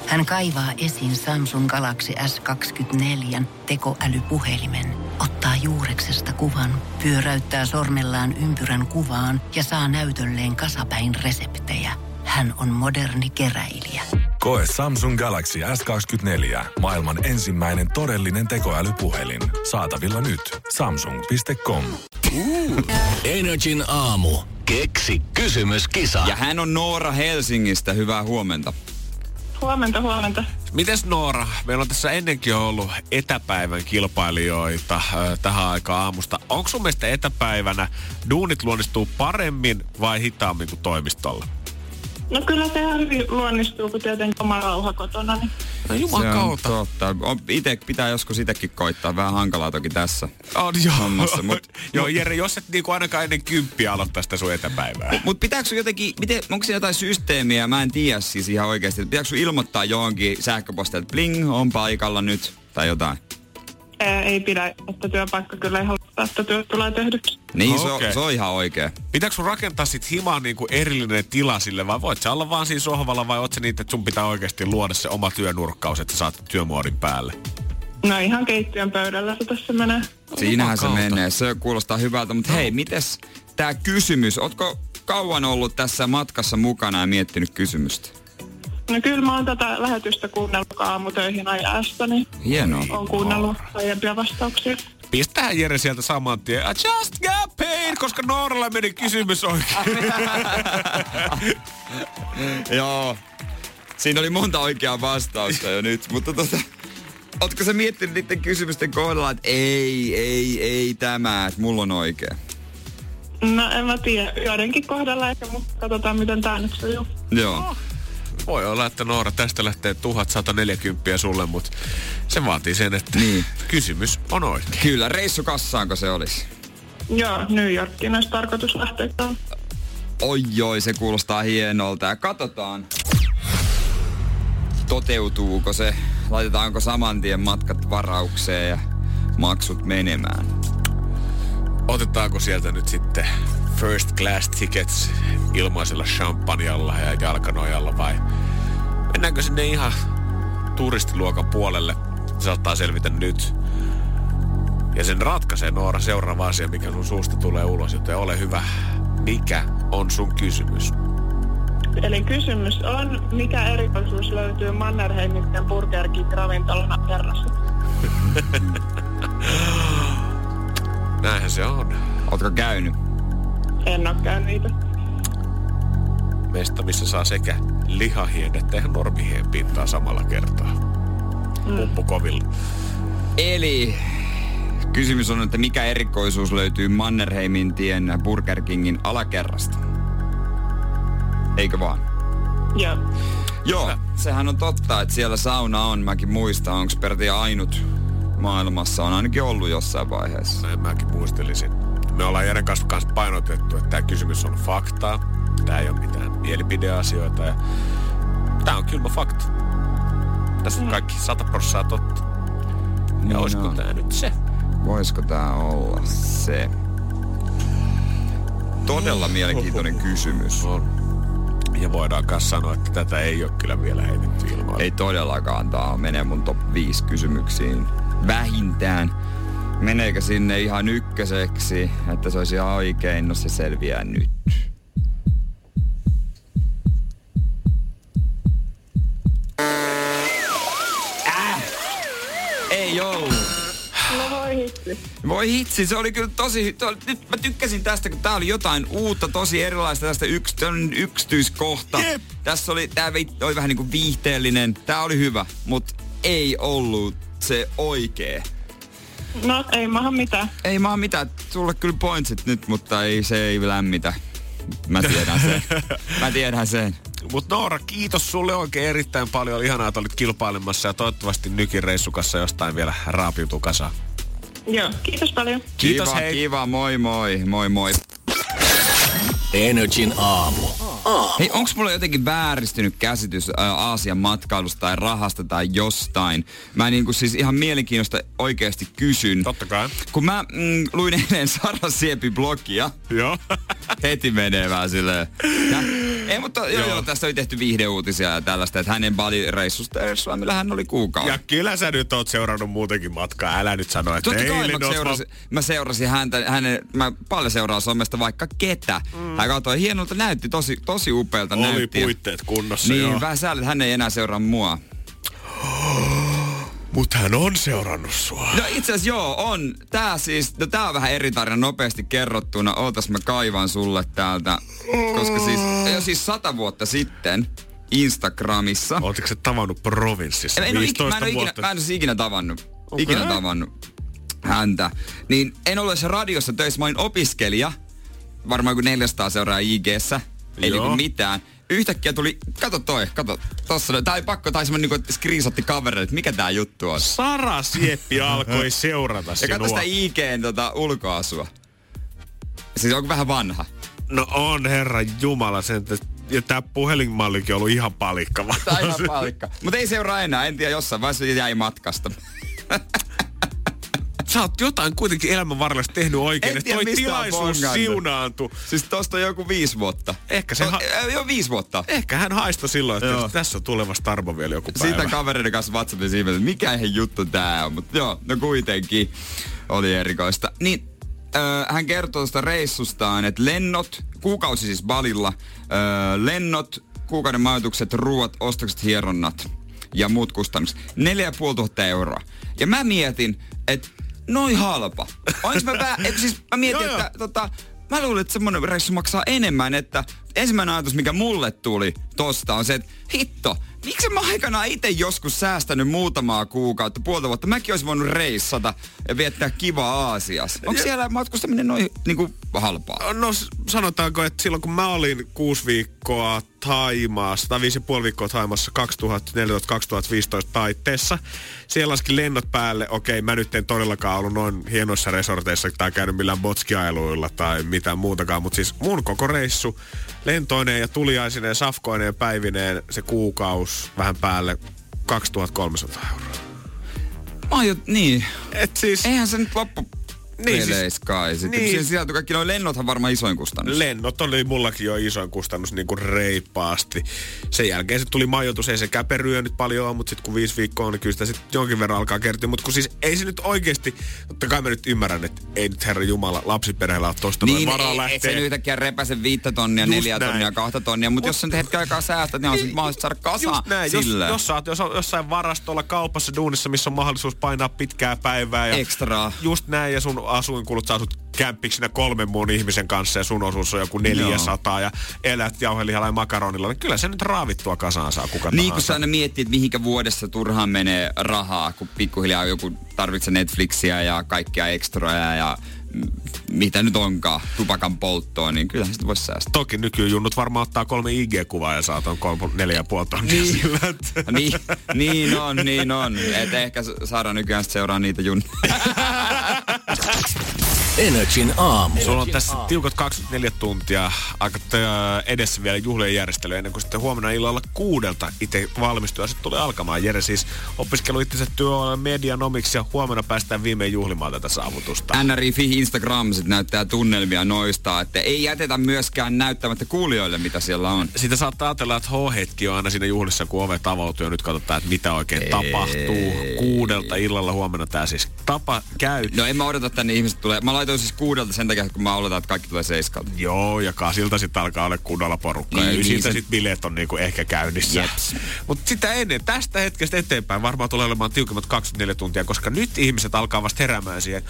Speaker 5: Hän kaivaa esiin Samsung Galaxy S24 tekoälypuhelimen, ottaa juureksesta kuvan, pyöräyttää sormellaan ympyrän kuvaan ja saa näytölleen kasapäin reseptejä. Hän on moderni keräilijä.
Speaker 1: Koe Samsung Galaxy S24. Maailman ensimmäinen todellinen tekoälypuhelin. Saatavilla nyt. Samsung.com.
Speaker 2: Energin aamu. Keksi kysymyskisa.
Speaker 3: Ja hän on Noora Helsingistä. Hyvää huomenta.
Speaker 6: Huomenta, huomenta.
Speaker 4: Mites Noora, meillä on tässä ennenkin ollut etäpäivän kilpailijoita äh, tähän aikaan aamusta. Onko sun mielestä etäpäivänä duunit luonnistuu paremmin vai hitaammin kuin toimistolla?
Speaker 6: No kyllä se ihan hyvin luonnistuu, kun tietenkin oma rauha kotona. Niin.
Speaker 4: No
Speaker 3: Se
Speaker 4: juman
Speaker 3: on
Speaker 4: kautta.
Speaker 3: totta. On, ite, pitää joskus itsekin koittaa. Vähän hankalaa toki tässä.
Speaker 4: On joo.
Speaker 3: hommassa, mut- *laughs*
Speaker 4: joo, Jere, jos et niinku ainakaan ennen kymppiä aloittaa sitä sun etäpäivää.
Speaker 3: Mutta pitääkö sun jotenkin, miten, onko siinä jotain systeemiä, mä en tiedä siis ihan oikeasti, pitääkö sun ilmoittaa johonkin sähköpostiin, että bling, on paikalla nyt, tai jotain.
Speaker 6: Ei pidä, että työpaikka kyllä ehdottaa, että työt tulee tehdyksi.
Speaker 3: Niin, se,
Speaker 4: Okei.
Speaker 3: on, se on ihan oikea.
Speaker 4: Pitääkö sun rakentaa sit himaan niinku erillinen tila sille vai voit sä olla vaan siinä sohvalla vai oot se niitä, että sun pitää oikeasti luoda se oma työnurkkaus, että sä saat työmuodin päälle?
Speaker 6: No ihan keittiön pöydällä se tässä menee.
Speaker 3: Siinähän se
Speaker 4: kautta.
Speaker 3: menee, se kuulostaa hyvältä, mutta hei, mites tää kysymys, ootko kauan ollut tässä matkassa mukana ja miettinyt kysymystä?
Speaker 6: No kyllä mä oon tätä lähetystä kuunnellut aamutöihin ajasta, niin
Speaker 3: Hienoa.
Speaker 6: oon kuunnellut aiempia vastauksia.
Speaker 4: Pistähän Jere sieltä saman tien. I just got paid, koska Nooralla meni kysymys oikein. *laughs*
Speaker 3: Joo. Siinä oli monta oikeaa vastausta jo nyt, mutta tota... Ootko sä miettinyt niiden kysymysten kohdalla, että ei, ei, ei tämä, että mulla on oikea?
Speaker 6: No en mä tiedä, joidenkin kohdalla ehkä, mutta katsotaan miten tää nyt sujuu.
Speaker 3: Joo.
Speaker 4: Voi olla, että Noora tästä lähtee 1140 sulle, mutta se vaatii sen, että
Speaker 3: Niin. *laughs*
Speaker 4: kysymys on oikein.
Speaker 3: Kyllä, reissu kassaanko se olisi?
Speaker 6: Joo, New Yorkiin olisi tarkoitus lähteä.
Speaker 3: Oi joi, se kuulostaa hienolta. Ja katsotaan, toteutuuko se. Laitetaanko saman tien matkat varaukseen ja maksut menemään.
Speaker 4: Otetaanko sieltä nyt sitten first class tickets ilmaisella champanjalla ja jalkanojalla vai mennäänkö sinne ihan turistiluokan puolelle? Se saattaa selvitä nyt. Ja sen ratkaisee Noora seuraava asia, mikä sun suusta tulee ulos, joten ole hyvä. Mikä on sun kysymys?
Speaker 6: Eli kysymys on, mikä erikoisuus löytyy Mannerheimin Burger King ravintolana terrassa? *laughs*
Speaker 4: Näinhän se on.
Speaker 3: Ootko käynyt?
Speaker 6: En oo käynyt niitä.
Speaker 4: Mesta, missä saa sekä lihahien että ihan normihien pintaa samalla kertaa. Puppu kovilla.
Speaker 3: Eli kysymys on, että mikä erikoisuus löytyy Mannerheimin tien Burger Kingin alakerrasta? Eikö vaan?
Speaker 6: Joo.
Speaker 3: Joo, sehän on totta, että siellä sauna on. Mäkin muistan, onko Perti ainut maailmassa. On ainakin ollut jossain vaiheessa.
Speaker 4: Näin mäkin muistelisin. Me ollaan Jeren kanssa kanssa painotettu, että tämä kysymys on faktaa. Tämä ei ole mitään mielipideasioita. Ja tämä on kylmä fakta. Tässä on kaikki 100 prosenttia totta. Ja
Speaker 3: Niin
Speaker 4: olisiko
Speaker 3: on.
Speaker 4: tämä nyt se?
Speaker 3: Voisiko tää olla se? Todella mielenkiintoinen kysymys.
Speaker 4: On. Ja voidaan myös sanoa, että tätä ei ole kyllä vielä heitetty ilmaan.
Speaker 3: Ei todellakaan. Tää menee mun top 5 kysymyksiin. Vähintään. Meneekö sinne ihan ykköseksi, että se olisi ihan oikein? No se selviää nyt. Äh! Ei.
Speaker 6: No voi hitsi.
Speaker 3: Voi hitsi, se oli kyllä tosi... To, nyt mä tykkäsin tästä, kun tää oli jotain uutta, tosi erilaista tästä yks, yksityiskohta.
Speaker 4: Jep.
Speaker 3: Tässä oli, tää oli vähän niinku viihteellinen. Tää oli hyvä, mutta ei ollut se oikee.
Speaker 6: No ei maha mitään.
Speaker 3: Ei maa mitään, sulle kyllä pointsit nyt, mutta ei se ei lämmitä. Mä tiedän sen. *laughs* Mä tiedän sen.
Speaker 4: Mutta Noora, kiitos sulle oikein erittäin paljon. Ihanaa, että olit kilpailemassa ja toivottavasti Nykin reissukassa jostain vielä raapiutuu kasaan.
Speaker 6: Joo, kiitos paljon.
Speaker 4: Kiitos,
Speaker 3: kiva,
Speaker 4: hei.
Speaker 3: kiva, moi moi, moi moi.
Speaker 2: Energin aamu.
Speaker 3: Hei, onks mulla jotenkin vääristynyt käsitys ää, Aasian matkailusta tai rahasta tai jostain? Mä niinku siis ihan mielenkiinnosta oikeasti kysyn.
Speaker 4: Totta kai.
Speaker 3: Kun mä mm, luin eilen Sara Siepin blogia,
Speaker 4: Joo.
Speaker 3: heti menee vähän silleen. Ja, *laughs* ei, mutta joo, joo. joo, tästä oli tehty viihdeuutisia ja tällaista, että hänen Bali-reissusta millä hän oli kuukausi.
Speaker 4: ja kyllä sä nyt oot seurannut muutenkin matkaa. Älä nyt sano, että
Speaker 3: Totta kai mä seurasin, mä seurasin häntä, hänen, mä paljon seuraan somesta vaikka ketä. Mm. Hän katsoi, hienolta näytti, tosi, tosi upealta
Speaker 4: Oli
Speaker 3: näytti.
Speaker 4: puitteet kunnossa,
Speaker 3: Niin,
Speaker 4: joo.
Speaker 3: vähän sääli, että hän ei enää seuraa mua. *gasps*
Speaker 4: Mut hän on seurannut sua.
Speaker 3: No itse asiassa joo, on. Tää siis, no tää on vähän eri tarina nopeasti kerrottuna. Ootas mä kaivan sulle täältä. Koska siis, jo siis sata vuotta sitten Instagramissa.
Speaker 4: Ootteko se tavannut provinssissa
Speaker 3: En, en, ole ik-
Speaker 4: 15
Speaker 3: mä en, ikinä, mä en ole siis ikinä tavannut. Okay. Ikinä tavannut häntä. Niin en ole se radiossa töissä. Mä olin opiskelija. Varmaan kuin 400 seuraa IG-ssä. Ei
Speaker 4: Joo.
Speaker 3: niinku mitään. Yhtäkkiä tuli, kato toi, kato, tossa, tää oli pakko, tai semmonen niinku screenshotti kaverille, että mikä tää juttu on.
Speaker 4: Sara Sieppi alkoi seurata
Speaker 3: Ja
Speaker 4: sinua.
Speaker 3: katso sitä IGn tota, ulkoasua. Siis onko vähän vanha?
Speaker 4: No on, herra Jumala, sen, että ja tää puhelinmallikin on ollut ihan palikkava.
Speaker 3: Tai ihan palikka. Mutta ei seuraa enää, en tiedä, jossain vaiheessa jäi matkasta. *laughs*
Speaker 4: Sä oot jotain kuitenkin elämän varrella tehnyt oikein,
Speaker 3: En tiedä,
Speaker 4: toi tilaisuus siunaantui.
Speaker 3: Siis tosta on joku viisi vuotta.
Speaker 4: Ehkä se ha-
Speaker 3: äh, joo, viisi vuotta.
Speaker 4: Ehkä hän haistoi silloin, että
Speaker 3: Joo.
Speaker 4: tässä on tulevasta Tarmo vielä joku päivä.
Speaker 3: Siitä kavereiden kanssa WhatsAppissa ihmeteltiin, että mikä ihan juttu tää on. Mutta joo, no kuitenkin oli erikoista. Niin, öö, hän kertoo tuosta reissustaan, että lennot, kuukausi siis Balilla, öö, lennot, kuukauden majoitukset, ruuat, ostokset, hieronnat ja muut kustannukset. 4500 euroa. Ja mä mietin, että noin halpa. Onks mä vä- et siis mä mietin,
Speaker 4: Joo, joo.
Speaker 3: että tota, mä luulen, että semmonen reissu maksaa enemmän, että ensimmäinen ajatus, mikä mulle tuli tosta on se, että hitto, miksi mä aikanaan itse joskus säästänyt muutamaa kuukautta, puolta vuotta, mäkin olisin voinut reissata ja viettää kivaa Aasiassa. Onko siellä matkustaminen noin niinku halpaa?
Speaker 4: No sanotaanko, että silloin kun mä olin kuusi viikkoa Taimaassa, tai viisi ja puoli viikkoa Taimaassa 2014-2015 taitteessa, siellä laski lennot päälle. Okei, mä nyt en todellakaan ollut noin hienoissa resorteissa tai käynyt millään botskiailuilla tai mitään muutakaan, mutta siis mun koko reissu, lentoineen ja tuliaisineen, safkoineen, päivineen, se kuukaus vähän päälle 2300 euroa.
Speaker 3: Mä oon jo, niin.
Speaker 4: Et siis...
Speaker 3: Eihän se nyt loppu
Speaker 4: Niin, siis-
Speaker 3: kai. Sitten
Speaker 4: niin.
Speaker 3: niin. siihen sisältyy kaikki noin lennothan varmaan isoin kustannus.
Speaker 4: Lennot oli mullakin jo isoin kustannus niin kuin reippaasti. Sen jälkeen sitten tuli majoitus, ei se käperyö nyt paljon mutta sitten kun viisi viikkoa on, niin kyllä sitä sitten jonkin verran alkaa kertyä. Mutta kun siis ei se nyt oikeasti, totta kai mä nyt ymmärrän, että ei nyt herra Jumala lapsiperheellä ole tosta noin
Speaker 3: Niin,
Speaker 4: varaa
Speaker 3: ei, ei
Speaker 4: lähteä.
Speaker 3: se nyt yhtäkkiä repäse viittä tonnia,
Speaker 4: Just
Speaker 3: neljä
Speaker 4: näin.
Speaker 3: tonnia, kahta tonnia, mutta jos sä nyt hetken aikaa säästät, niin on sit mahdollista saada kasaan
Speaker 4: näin, jos,
Speaker 3: sillä.
Speaker 4: jos sä oot jos, jossain varastolla kaupassa duunissa, missä on mahdollisuus painaa pitkää päivää. Ja
Speaker 3: Ekstraa.
Speaker 4: Just näin, ja sun asuinkulut saa sut kämppiksinä kolmen muun ihmisen kanssa, ja sun osuus on joku 400, ja elät jauhelihalla ja makaronilla, niin kyllä se nyt raavittua kasaan saa kuka
Speaker 3: Niin kun sä aina miettii, että mihinkä vuodessa turhaan menee rahaa, kun pikkuhiljaa joku tarvitsee Netflixiä ja kaikkia ekstroja ja mitä nyt onkaan, tupakan polttoa, niin kyllähän sitä voisi säästää.
Speaker 4: Toki nykyjunnut varmaan ottaa kolme IG-kuvaa ja saat on kolme, neljä ja puoli tonnia
Speaker 3: Niin.
Speaker 4: sillä, että... *laughs*
Speaker 3: niin, niin on, niin on. Et ehkä saadaan nykyään seuraa niitä junnoja. *laughs*
Speaker 2: Energin aamu.
Speaker 4: Sulla on tässä tiukat 24 tuntia aika tö- edessä vielä juhlien järjestely ennen kuin sitten huomenna illalla kuudelta itse valmistuu ja sitten tulee alkamaan. Jere siis opiskelu itsensä työ medianomiksi ja huomenna päästään viimein juhlimaan tätä saavutusta.
Speaker 3: NRI.fi Instagram sit näyttää tunnelmia noista, että ei jätetä myöskään näyttämättä kuulijoille, mitä siellä on.
Speaker 4: Sitä saattaa ajatella, että H-hetki on aina siinä juhlissa, kun ovet avautuu ja nyt katsotaan, että mitä oikein
Speaker 3: Ei.
Speaker 4: tapahtuu. Kuudelta illalla huomenna tämä siis tapa käy.
Speaker 3: No en mä odota, että ne ihmiset tulee. Mä laitoin siis kuudelta sen takia, kun mä oletan, että kaikki tulee seiskalta.
Speaker 4: Joo, ja kasilta sitten alkaa olla kunnolla porukkaa.
Speaker 3: Niin,
Speaker 4: ja
Speaker 3: niin,
Speaker 4: siitä
Speaker 3: se-
Speaker 4: sitten bileet on niinku ehkä käynnissä.
Speaker 3: Jeps.
Speaker 4: Mutta sitä ennen, tästä hetkestä eteenpäin varmaan tulee olemaan tiukemmat 24 tuntia, koska nyt ihmiset alkaa vasta heräämään siihen.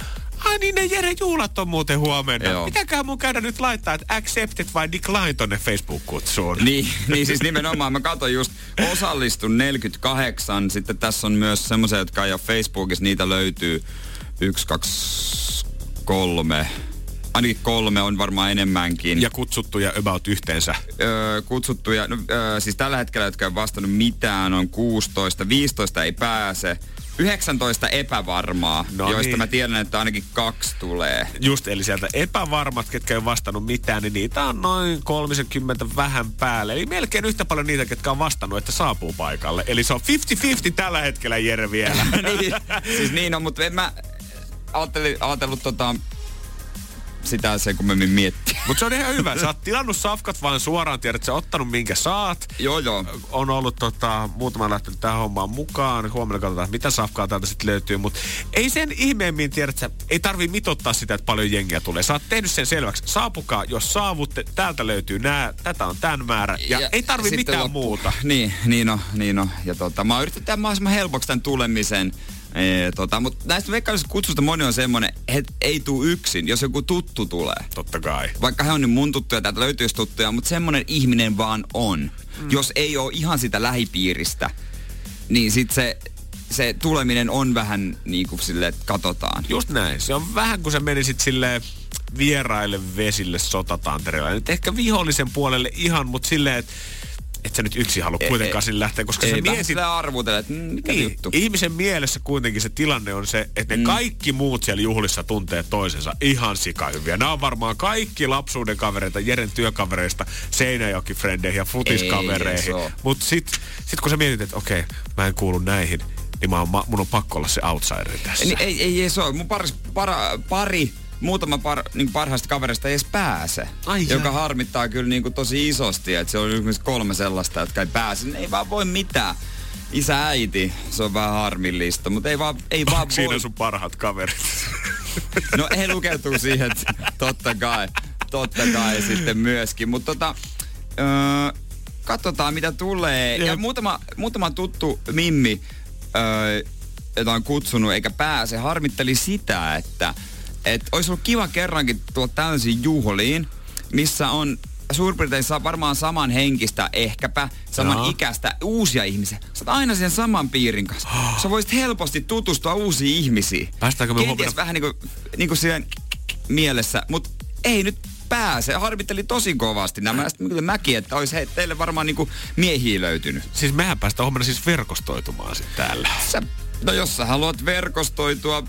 Speaker 4: Ai niin, ne Jere juhlat on muuten huomenna.
Speaker 3: Joo.
Speaker 4: Mitäköhän mun käydä nyt laittaa, että accepted vai decline tonne Facebook-kutsuun?
Speaker 3: Niin, *laughs* niin siis nimenomaan mä katsoin just osallistun 48. Sitten tässä on myös semmoisia, jotka ei ole Facebookissa. Niitä löytyy yksi, kaksi, kolme. Ainakin kolme on varmaan enemmänkin.
Speaker 4: Ja kutsuttuja about yhteensä.
Speaker 3: öö, kutsuttuja, no, öö, siis tällä hetkellä, jotka ei vastannut mitään, on 16, 15 ei pääse, 19 epävarmaa,
Speaker 4: No
Speaker 3: no joista
Speaker 4: niin.
Speaker 3: mä tiedän, että ainakin kaksi tulee.
Speaker 4: Just, eli sieltä epävarmat, ketkä ei vastannut mitään, niin niitä on noin 30 vähän päälle. Eli melkein yhtä paljon niitä, ketkä on vastannut, että saapuu paikalle. Eli se on 50-50 tällä hetkellä, Jere, vielä. *laughs*
Speaker 3: niin, siis niin on, mutta en mä ajattelin, ajatellut tota, sitä sen kummemmin miettiä.
Speaker 4: Mutta se on ihan hyvä. Sä oot tilannut safkat vaan suoraan, tiedät, sä ottanut minkä saat.
Speaker 3: joo, joo.
Speaker 4: On ollut tota, muutama lähtenyt tähän hommaan mukaan. Huomenna katsotaan, mitä safkaa täältä sitten löytyy. Mutta ei sen ihmeemmin tiedä, että sä ei tarvi mitottaa sitä, että paljon jengiä tulee. Sä oot tehnyt sen selväksi. Saapukaa, jos saavutte, täältä löytyy nää, tätä on tämän määrä. Ja, ei tarvi mitään
Speaker 3: loppu.
Speaker 4: muuta.
Speaker 3: Niin, niin on, niin on. Ja tota, mä oon yrittänyt tehdä mahdollisimman helpoksi tämän tulemisen. Tota, mutta näistä veikkaillisista kutsusta moni on semmonen, että ei tuu yksin, jos joku tuttu tulee.
Speaker 4: Totta kai.
Speaker 3: Vaikka he on nyt mun tuttuja, täältä löytyisi tuttuja, mutta semmonen ihminen vaan on. Mm. Jos ei ole ihan sitä lähipiiristä, niin sit se, se tuleminen on vähän niin kuin silleen, että katsotaan.
Speaker 4: Just näin. Se on vähän kuin sä menisit sille vieraille vesille sotatantereella. Nyt ehkä vihollisen puolelle ihan, mutta silleen, että et sä nyt yksi halua
Speaker 3: Ei,
Speaker 4: kuitenkaan
Speaker 3: ei.
Speaker 4: sinne lähteä, koska
Speaker 3: Ei
Speaker 4: sä mietit...
Speaker 3: arvutella, että mm, mikä
Speaker 4: Niin,
Speaker 3: juttu.
Speaker 4: ihmisen mielessä kuitenkin se tilanne on se, että ne mm. kaikki muut siellä juhlissa tuntee toisensa ihan sikahyviä. Nämä on varmaan kaikki lapsuuden kavereita, Jeren työkavereista, Seinäjoki-frendeihin ja
Speaker 3: Ei
Speaker 4: futiskavereihin. Mutta sitten sit kun sä mietit, että okei, mä en kuulu näihin, niin mä oon, mun on pakko olla se outsider tässä.
Speaker 3: Niin, ei, ei, ei se ole. Mun paris, para, pari, muutama par, niin parhaista kavereista ei edes pääse.
Speaker 4: Ai
Speaker 3: joka
Speaker 4: jaa.
Speaker 3: harmittaa kyllä niin kuin tosi isosti, että se on esimerkiksi kolme sellaista, jotka ei pääse. Ne ei vaan voi mitään. Isä, äiti, se on vähän harmillista, mutta ei vaan, ei vaan
Speaker 4: Siinä
Speaker 3: voi.
Speaker 4: on sun parhaat kaverit. *laughs*
Speaker 3: No he lukeutuu siihen, että totta kai, totta kai sitten myöskin. Mutta tota, öö, katsotaan mitä tulee. Ja
Speaker 4: Jep.
Speaker 3: muutama, muutama tuttu Mimmi, öö, jota on kutsunut eikä pääse, harmitteli sitä, että et olisi ollut kiva kerrankin tulla täysin juhliin, missä on suurin saa varmaan saman henkistä, ehkäpä saman
Speaker 4: Jaa.
Speaker 3: ikäistä uusia ihmisiä. Sä oot aina sen saman piirin kanssa. *gasps* Sä voisit helposti tutustua uusiin ihmisiin.
Speaker 4: Päästäänkö me
Speaker 3: Kenties
Speaker 4: huomenna-
Speaker 3: vähän niinku, niinku siihen mielessä, mutta ei nyt pääse. Harmitteli tosi kovasti nämä. Sitten *clears throat* kyllä mäkin, että olisi he, teille varmaan niinku miehiä löytynyt.
Speaker 4: Siis mehän päästään huomenna siis verkostoitumaan sitten täällä.
Speaker 3: Sä, no jos sä haluat verkostoitua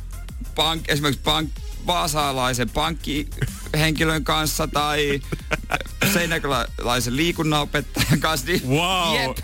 Speaker 3: pank, esimerkiksi pank, vaasalaisen pankkihenkilön kanssa tai seinäkäläisen liikunnanopettajan kanssa, niin
Speaker 4: Wow.
Speaker 3: jep.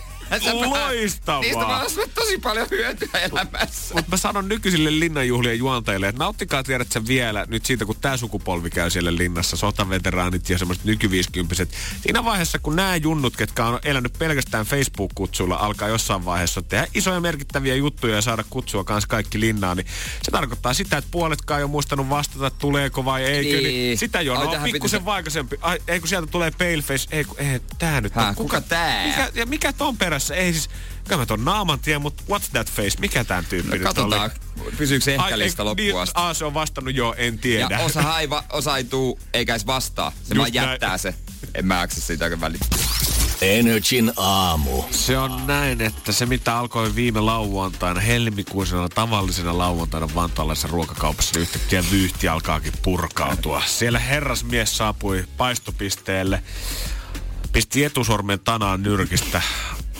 Speaker 4: Loistavaa.
Speaker 3: Niistä mä olisin tosi paljon hyötyä elämässä.
Speaker 4: Mutta mä sanon nykyisille linnanjuhlien juontajille, että nauttikaa tiedät sen vielä nyt siitä, kun tämä sukupolvi käy siellä linnassa, sotaveteraanit ja semmoiset nykyviisikymppiset. Siinä vaiheessa, kun nämä junnut, ketkä on elänyt pelkästään Facebook-kutsuilla, alkaa jossain vaiheessa tehdä isoja merkittäviä juttuja ja saada kutsua kanssa kaikki linnaan, niin se tarkoittaa sitä, että puoletkaan ei ole muistanut vastata, tuleeko vai eikö. Niin.
Speaker 3: Niin.
Speaker 4: Sitä jo,
Speaker 3: Ai,
Speaker 4: no pikkusen vaikaisempi. Ai, ei kun sieltä tulee paleface, ei kun, ei, tää nyt
Speaker 3: Häh,
Speaker 4: on.
Speaker 3: kuka tää?
Speaker 4: Mikä, ja mikä ton perässä? Ei siis, kyllä mä ton naaman tiedän, mutta what's that face? Mikä tän tyyppi
Speaker 3: No,
Speaker 4: nyt
Speaker 3: katsotaan,
Speaker 4: oli?
Speaker 3: pysyykö se ehkä
Speaker 4: Ai,
Speaker 3: lista
Speaker 4: ei,
Speaker 3: loppuun
Speaker 4: niin,
Speaker 3: asti.
Speaker 4: Aa, se on vastannut jo, en tiedä.
Speaker 3: Ja osa ei, va, osa ei tuu, eikä edes vastaa. Se
Speaker 4: Just
Speaker 3: vaan jättää
Speaker 4: näin.
Speaker 3: se. En mä jaksa siitä väliä.
Speaker 2: Energin aamu.
Speaker 4: Se on näin, että se mitä alkoi viime lauantaina, helmikuisena tavallisena lauantaina vantaalaisessa ruokakaupassa, niin yhtäkkiä vyyhti alkaakin purkautua. Siellä herrasmies saapui paistopisteelle, pisti etusormen tanaan nyrkistä,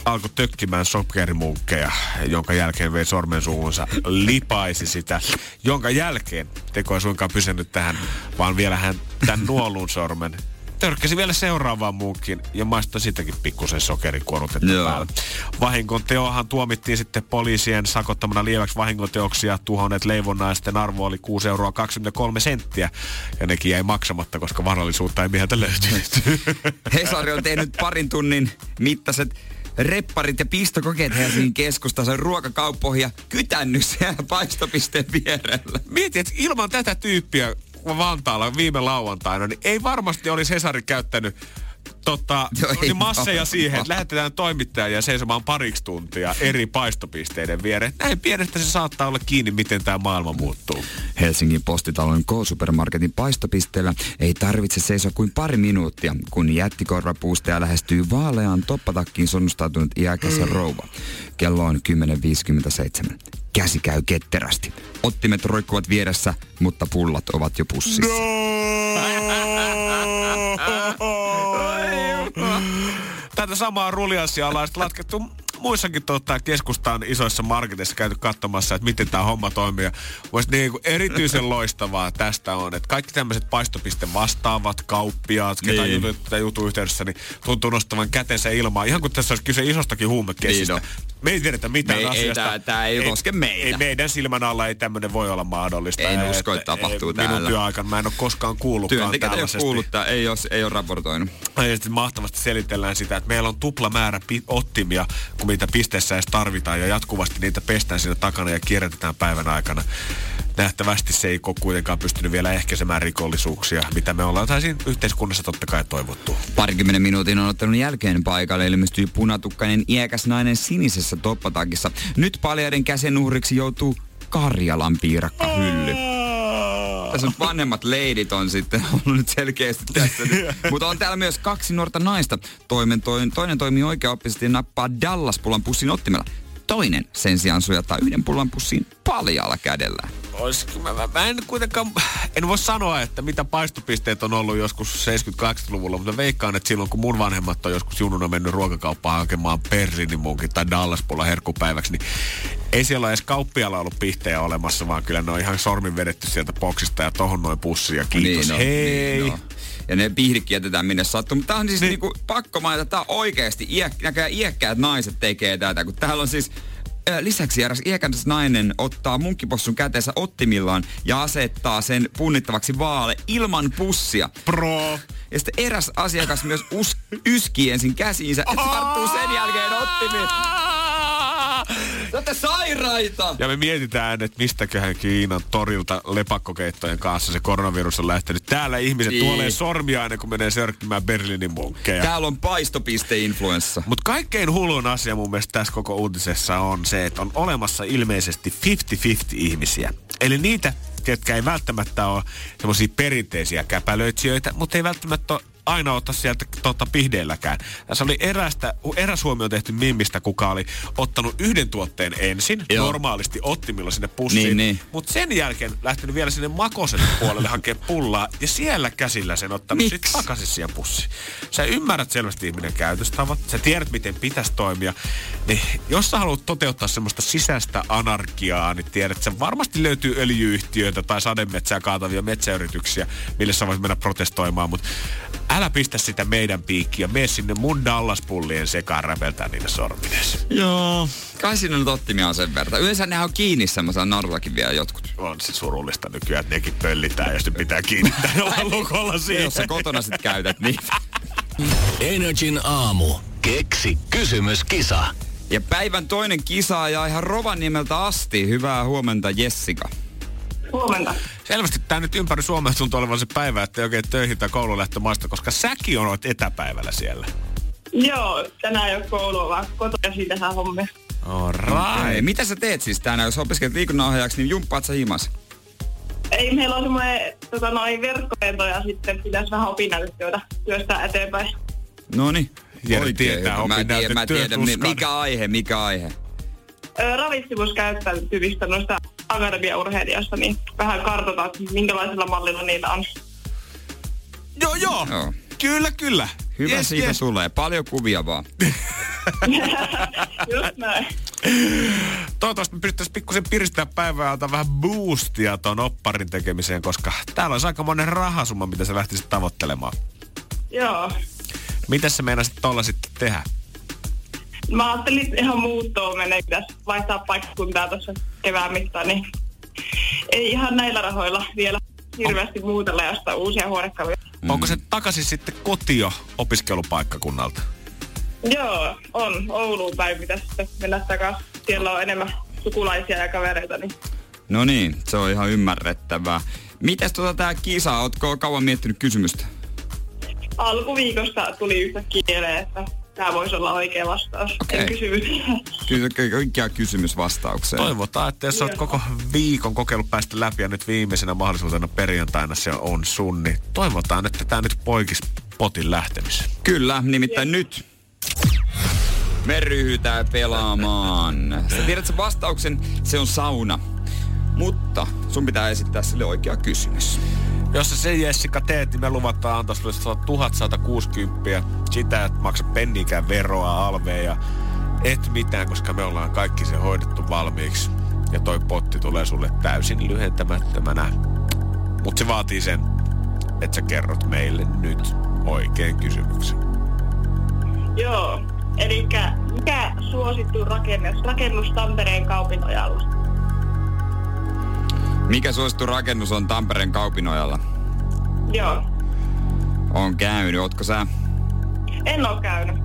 Speaker 4: alkoi tökkimään sokerimunkkeja, jonka jälkeen vei sormen suuhunsa, lipaisi sitä, jonka jälkeen teko ei suinkaan pysynyt tähän, vaan vielä hän tämän *laughs* nuolun sormen törkkäsi vielä seuraavaan muunkin ja maistoi sitäkin pikkusen sokerikuorutetta
Speaker 3: Joo.
Speaker 4: päällä. Vahingon teohan tuomittiin sitten poliisien sakottamana lieväksi vahingonteoksi ja tuhonneet leivonnaisten arvo oli 6 euroa 23 senttiä. Ja nekin jäi maksamatta, koska varallisuutta ei mieheltä löytynyt. *laughs*
Speaker 3: Hesari on tehnyt parin tunnin mittaiset repparit ja pistokokeet Helsingin keskustassa ruokakauppoihin ja kytännyt siellä paistopisteen vierellä.
Speaker 4: Mieti, että ilman tätä tyyppiä Vantaalla viime lauantaina, niin ei varmasti olisi Hesari käyttänyt tota, *laughs*
Speaker 3: Joo, ei
Speaker 4: niin masseja
Speaker 3: varmaan.
Speaker 4: siihen, että lähetetään toimittajia seisomaan pariksi tuntia eri paistopisteiden viereen. Näin pienestä se saattaa olla kiinni, miten tämä maailma muuttuu.
Speaker 3: Helsingin postitalon K-supermarketin paistopisteellä ei tarvitse seisoa kuin pari minuuttia, kun jättikorvapuustaja lähestyy vaaleaan toppatakkiin sonnustautunut iäkäs rouva. Kello on 10.57. Käsi käy ketterästi. Ottimet roikkuvat vieressä, mutta pullat ovat jo pussissa. *laughs*
Speaker 4: Tätä samaa rulianssia ollaan sitten laskettu muissakin tota, keskustaan isoissa marketeissa käyty katsomassa, että miten tämä homma toimii. Voisi niinku erityisen loistavaa tästä on, että kaikki tämmöiset paistopiste vastaavat kauppiaat, ketä
Speaker 3: Niin.
Speaker 4: niin. jutun, jutun yhteydessä, niin tuntuu nostavan kätensä ilmaan. Ihan kuin tässä olisi kyse isostakin huumekesistä.
Speaker 3: Niin
Speaker 4: Me ei tiedetä mitään
Speaker 3: Me ei- ei
Speaker 4: asiasta.
Speaker 3: tää- tää ei koske meitä.
Speaker 4: Ei, meidän silmän alla ei tämmöinen voi olla mahdollista.
Speaker 3: En
Speaker 4: Ja
Speaker 3: usko, että tapahtuu
Speaker 4: Minun
Speaker 3: täällä.
Speaker 4: työaikana mä en ole koskaan kuullutkaan
Speaker 3: Työntekijät ei ole kuullut, tää, ei ole, ei ole raportoinut.
Speaker 4: Ja sitten mahtavasti selitellään sitä, että meillä on tupla määrä pi- ottimia, kuin mitä pisteessä edes tarvitaan, ja jatkuvasti niitä pestään siinä takana ja kierrätetään päivän aikana. Nähtävästi se ei ole kuitenkaan pystynyt vielä ehkäisemään rikollisuuksia, mitä me ollaan tai siinä yhteiskunnassa totta kai toivottu.
Speaker 3: Parikymmentä minuutin on ottanut jälkeen paikalle ilmestyi punatukkainen iäkäs nainen sinisessä toppatakissa. Nyt paljaiden käsen uhriksi joutuu Karjalan piirakka hylly. Tässä on vanhemmat leidit on sitten ollut nyt selkeästi tässä. *laughs* Mutta on täällä myös kaksi nuorta naista. Toinen, toinen, toinen toimii oikeaoppisesti ja nappaa Dallas-pullan pussin ottimella. Toinen sen sijaan sujattaa yhden pullan pussiin paljalla kädellä.
Speaker 4: Olisiko, mä, mä, mä, en kuitenkaan, en voi sanoa, että mitä paistopisteet on ollut joskus 70-80-luvulla, mutta veikkaan, että silloin kun mun vanhemmat on joskus jununa mennyt ruokakauppaan hakemaan Berliinimunkin tai Dallaspulla herkkupäiväksi, niin ei siellä ole edes kauppialla ollut pihtejä olemassa, vaan kyllä ne on ihan sormin vedetty sieltä boksista ja tohon noin pussi ja kiitos.
Speaker 3: on,
Speaker 4: Hei!
Speaker 3: Niin. Ja ne pihdikki jätetään minne sattuu. Mutta tää on siis
Speaker 4: Niin.
Speaker 3: niinku, pakko mainita, että tää on oikeesti iäk, näköjään iäkkäät naiset tekee tätä. Kun täällä on siis Lisäksi eräs iäkäs nainen ottaa munkkipossun käteensä ottimillaan ja asettaa sen punnittavaksi vaalle ilman pussia.
Speaker 4: Pro!
Speaker 3: Ja sitten eräs asiakas myös us, yski ensin käsiinsä ja tarttuu sen jälkeen ottimiin. Te olette sairaita!
Speaker 4: Ja me mietitään, että mistäköhän Kiinan torilta lepakkokeittojen kanssa se koronavirus on lähtenyt. Täällä ihmiset
Speaker 3: Niin.
Speaker 4: tuolee sormia aina, kun menee sörkkimään Berliinin munkkeja.
Speaker 3: Täällä on paistopiste-influenssa.
Speaker 4: Mutta kaikkein hullun asia mun mielestä tässä koko uutisessa on se, että on olemassa ilmeisesti 50-50 ihmisiä. Eli niitä, ketkä ei välttämättä ole semmoisia perinteisiä käpälöitsijöitä, mutta ei välttämättä ole aina ottaa sieltä tota, pihdeilläkään. Tässä oli erästä, eräs huomio tehty Mimmistä, kuka oli ottanut yhden tuotteen ensin,
Speaker 3: Joo.
Speaker 4: normaalisti ottimilla sinne pussiin,
Speaker 3: Niin, niin.
Speaker 4: mutta sen jälkeen lähtenyt vielä sinne makosen puolelle hakea pullaa ja siellä käsillä sen ottanut sitten takaisin siihen pussiin. Sä ymmärrät selvästi ihminen käytöstavat, sä tiedät miten pitäisi toimia. Niin jos sä haluat toteuttaa semmoista sisäistä anarkiaa, niin tiedät, että varmasti löytyy öljyyhtiöitä tai sademetsää kaatavia metsäyrityksiä, mille sä voisit mennä protestoimaan, mutta älä pistä sitä meidän piikkiä, mene sinne mun Dallas-pullien sekaan räpeltää niitä sormines.
Speaker 3: Joo. Kai siinä nyt ottimia on sen verran. Yleensä ne on kiinni semmoisella narullakin vielä jotkut.
Speaker 4: On se surullista nykyään, että nekin pöllitään ja sitten pitää kiinnittää *laughs* jollain lukolla siihen.
Speaker 3: Jos sä kotona sit käytät niitä. *laughs*
Speaker 2: Energin aamu. Keksi kysymyskisa.
Speaker 3: Ja päivän toinen kisaaja ihan Rovaniemeltä asti. Hyvää huomenta Jessica.
Speaker 6: Huomenta.
Speaker 4: Selvästi tämä nyt ympäri Suomea tuntuu olevan se päivä, että ei oikein töihin tai koululähtömaista, koska säkin on etäpäivällä siellä.
Speaker 6: Joo, tänään ei ole koulua, vaan kotona siitä saa hommia.
Speaker 3: Ei, mitä sä teet siis tänään, jos opiskelet liikunnanohjaajaksi, niin jumppaat sä himas?
Speaker 6: Ei, meillä on semmoinen tota, noin verkkolento ja sitten pitäisi vähän opinnäytetyötä työstää eteenpäin.
Speaker 3: Noni.
Speaker 4: Jere tietää
Speaker 3: Mä tiedän, mä tiedän, mikä aihe, mikä aihe.
Speaker 6: Ö, Ravitsemuskäyttäytymistä noista akademiaurheilijoista, niin vähän kartotaan, että minkälaisella mallilla niillä on.
Speaker 4: Joo, joo.
Speaker 3: Joo.
Speaker 4: Kyllä, kyllä.
Speaker 3: Hyvä
Speaker 4: Yes,
Speaker 3: siitä
Speaker 4: yes.
Speaker 3: tulee. Paljon kuvia vaan. *laughs*
Speaker 6: Just näin.
Speaker 4: Toivottavasti me pystyttäisiin pikkusen piristää päivää ja antaa vähän boostia ton opparin tekemiseen, koska täällä olisi aika monen rahasumma, mitä sä lähtisit tavoittelemaan.
Speaker 6: Joo.
Speaker 4: Mitä sä meinasit tolla sitten tehdä?
Speaker 6: Mä ajattelin että ihan muuttoon menee, pitäisi vaihtaa paikkakuntaa tuossa kevään mittaan, niin ei ihan näillä rahoilla vielä hirveästi muutella ja ostaa uusia huonekaluja.
Speaker 4: Mm. Onko se takaisin sitten kotio opiskelupaikkakunnalta?
Speaker 6: Joo, on. Ouluun päin pitäisi sitten mennä takaisin. Siellä on enemmän sukulaisia ja kavereita, niin
Speaker 3: No niin, se on ihan ymmärrettävää. Mites tota tää kisa, ootko kauan miettinyt kysymystä?
Speaker 6: alkuviikosta tuli yhtäkkiä että tämä voisi olla oikea vastaus. En kysymys.
Speaker 3: Kyllä oikea kysymys vastaukseen.
Speaker 4: Toivotaan, että jos olet koko viikon kokeillut päästä läpi ja nyt viimeisenä mahdollisuutena perjantaina se on sun, niin toivotaan, että tämä nyt poikis potin lähtemisen.
Speaker 3: Kyllä, nimittäin nyt me ryhdytään pelaamaan. Sä tiedät sen vastauksen, se on sauna. Mutta sun pitää esittää sille oikea kysymys.
Speaker 4: Jos sä sen Jessica teet, niin me luvataan antaa sulle 1160. Sitä et maksa penniikään veroa, alveja, et mitään, koska me ollaan kaikki se hoidettu valmiiksi. Ja toi potti tulee sulle täysin lyhentämättömänä. Mutta se vaatii sen, että sä kerrot meille nyt oikein kysymyksen.
Speaker 6: Joo. Eli mikä suosittu rakennus, rakennus Tampereen kaupinojalla?
Speaker 3: Mikä suosittu rakennus on Tampereen Kaupinojalla?
Speaker 6: Joo.
Speaker 3: On käynyt, ootko sä?
Speaker 6: En ole käynyt.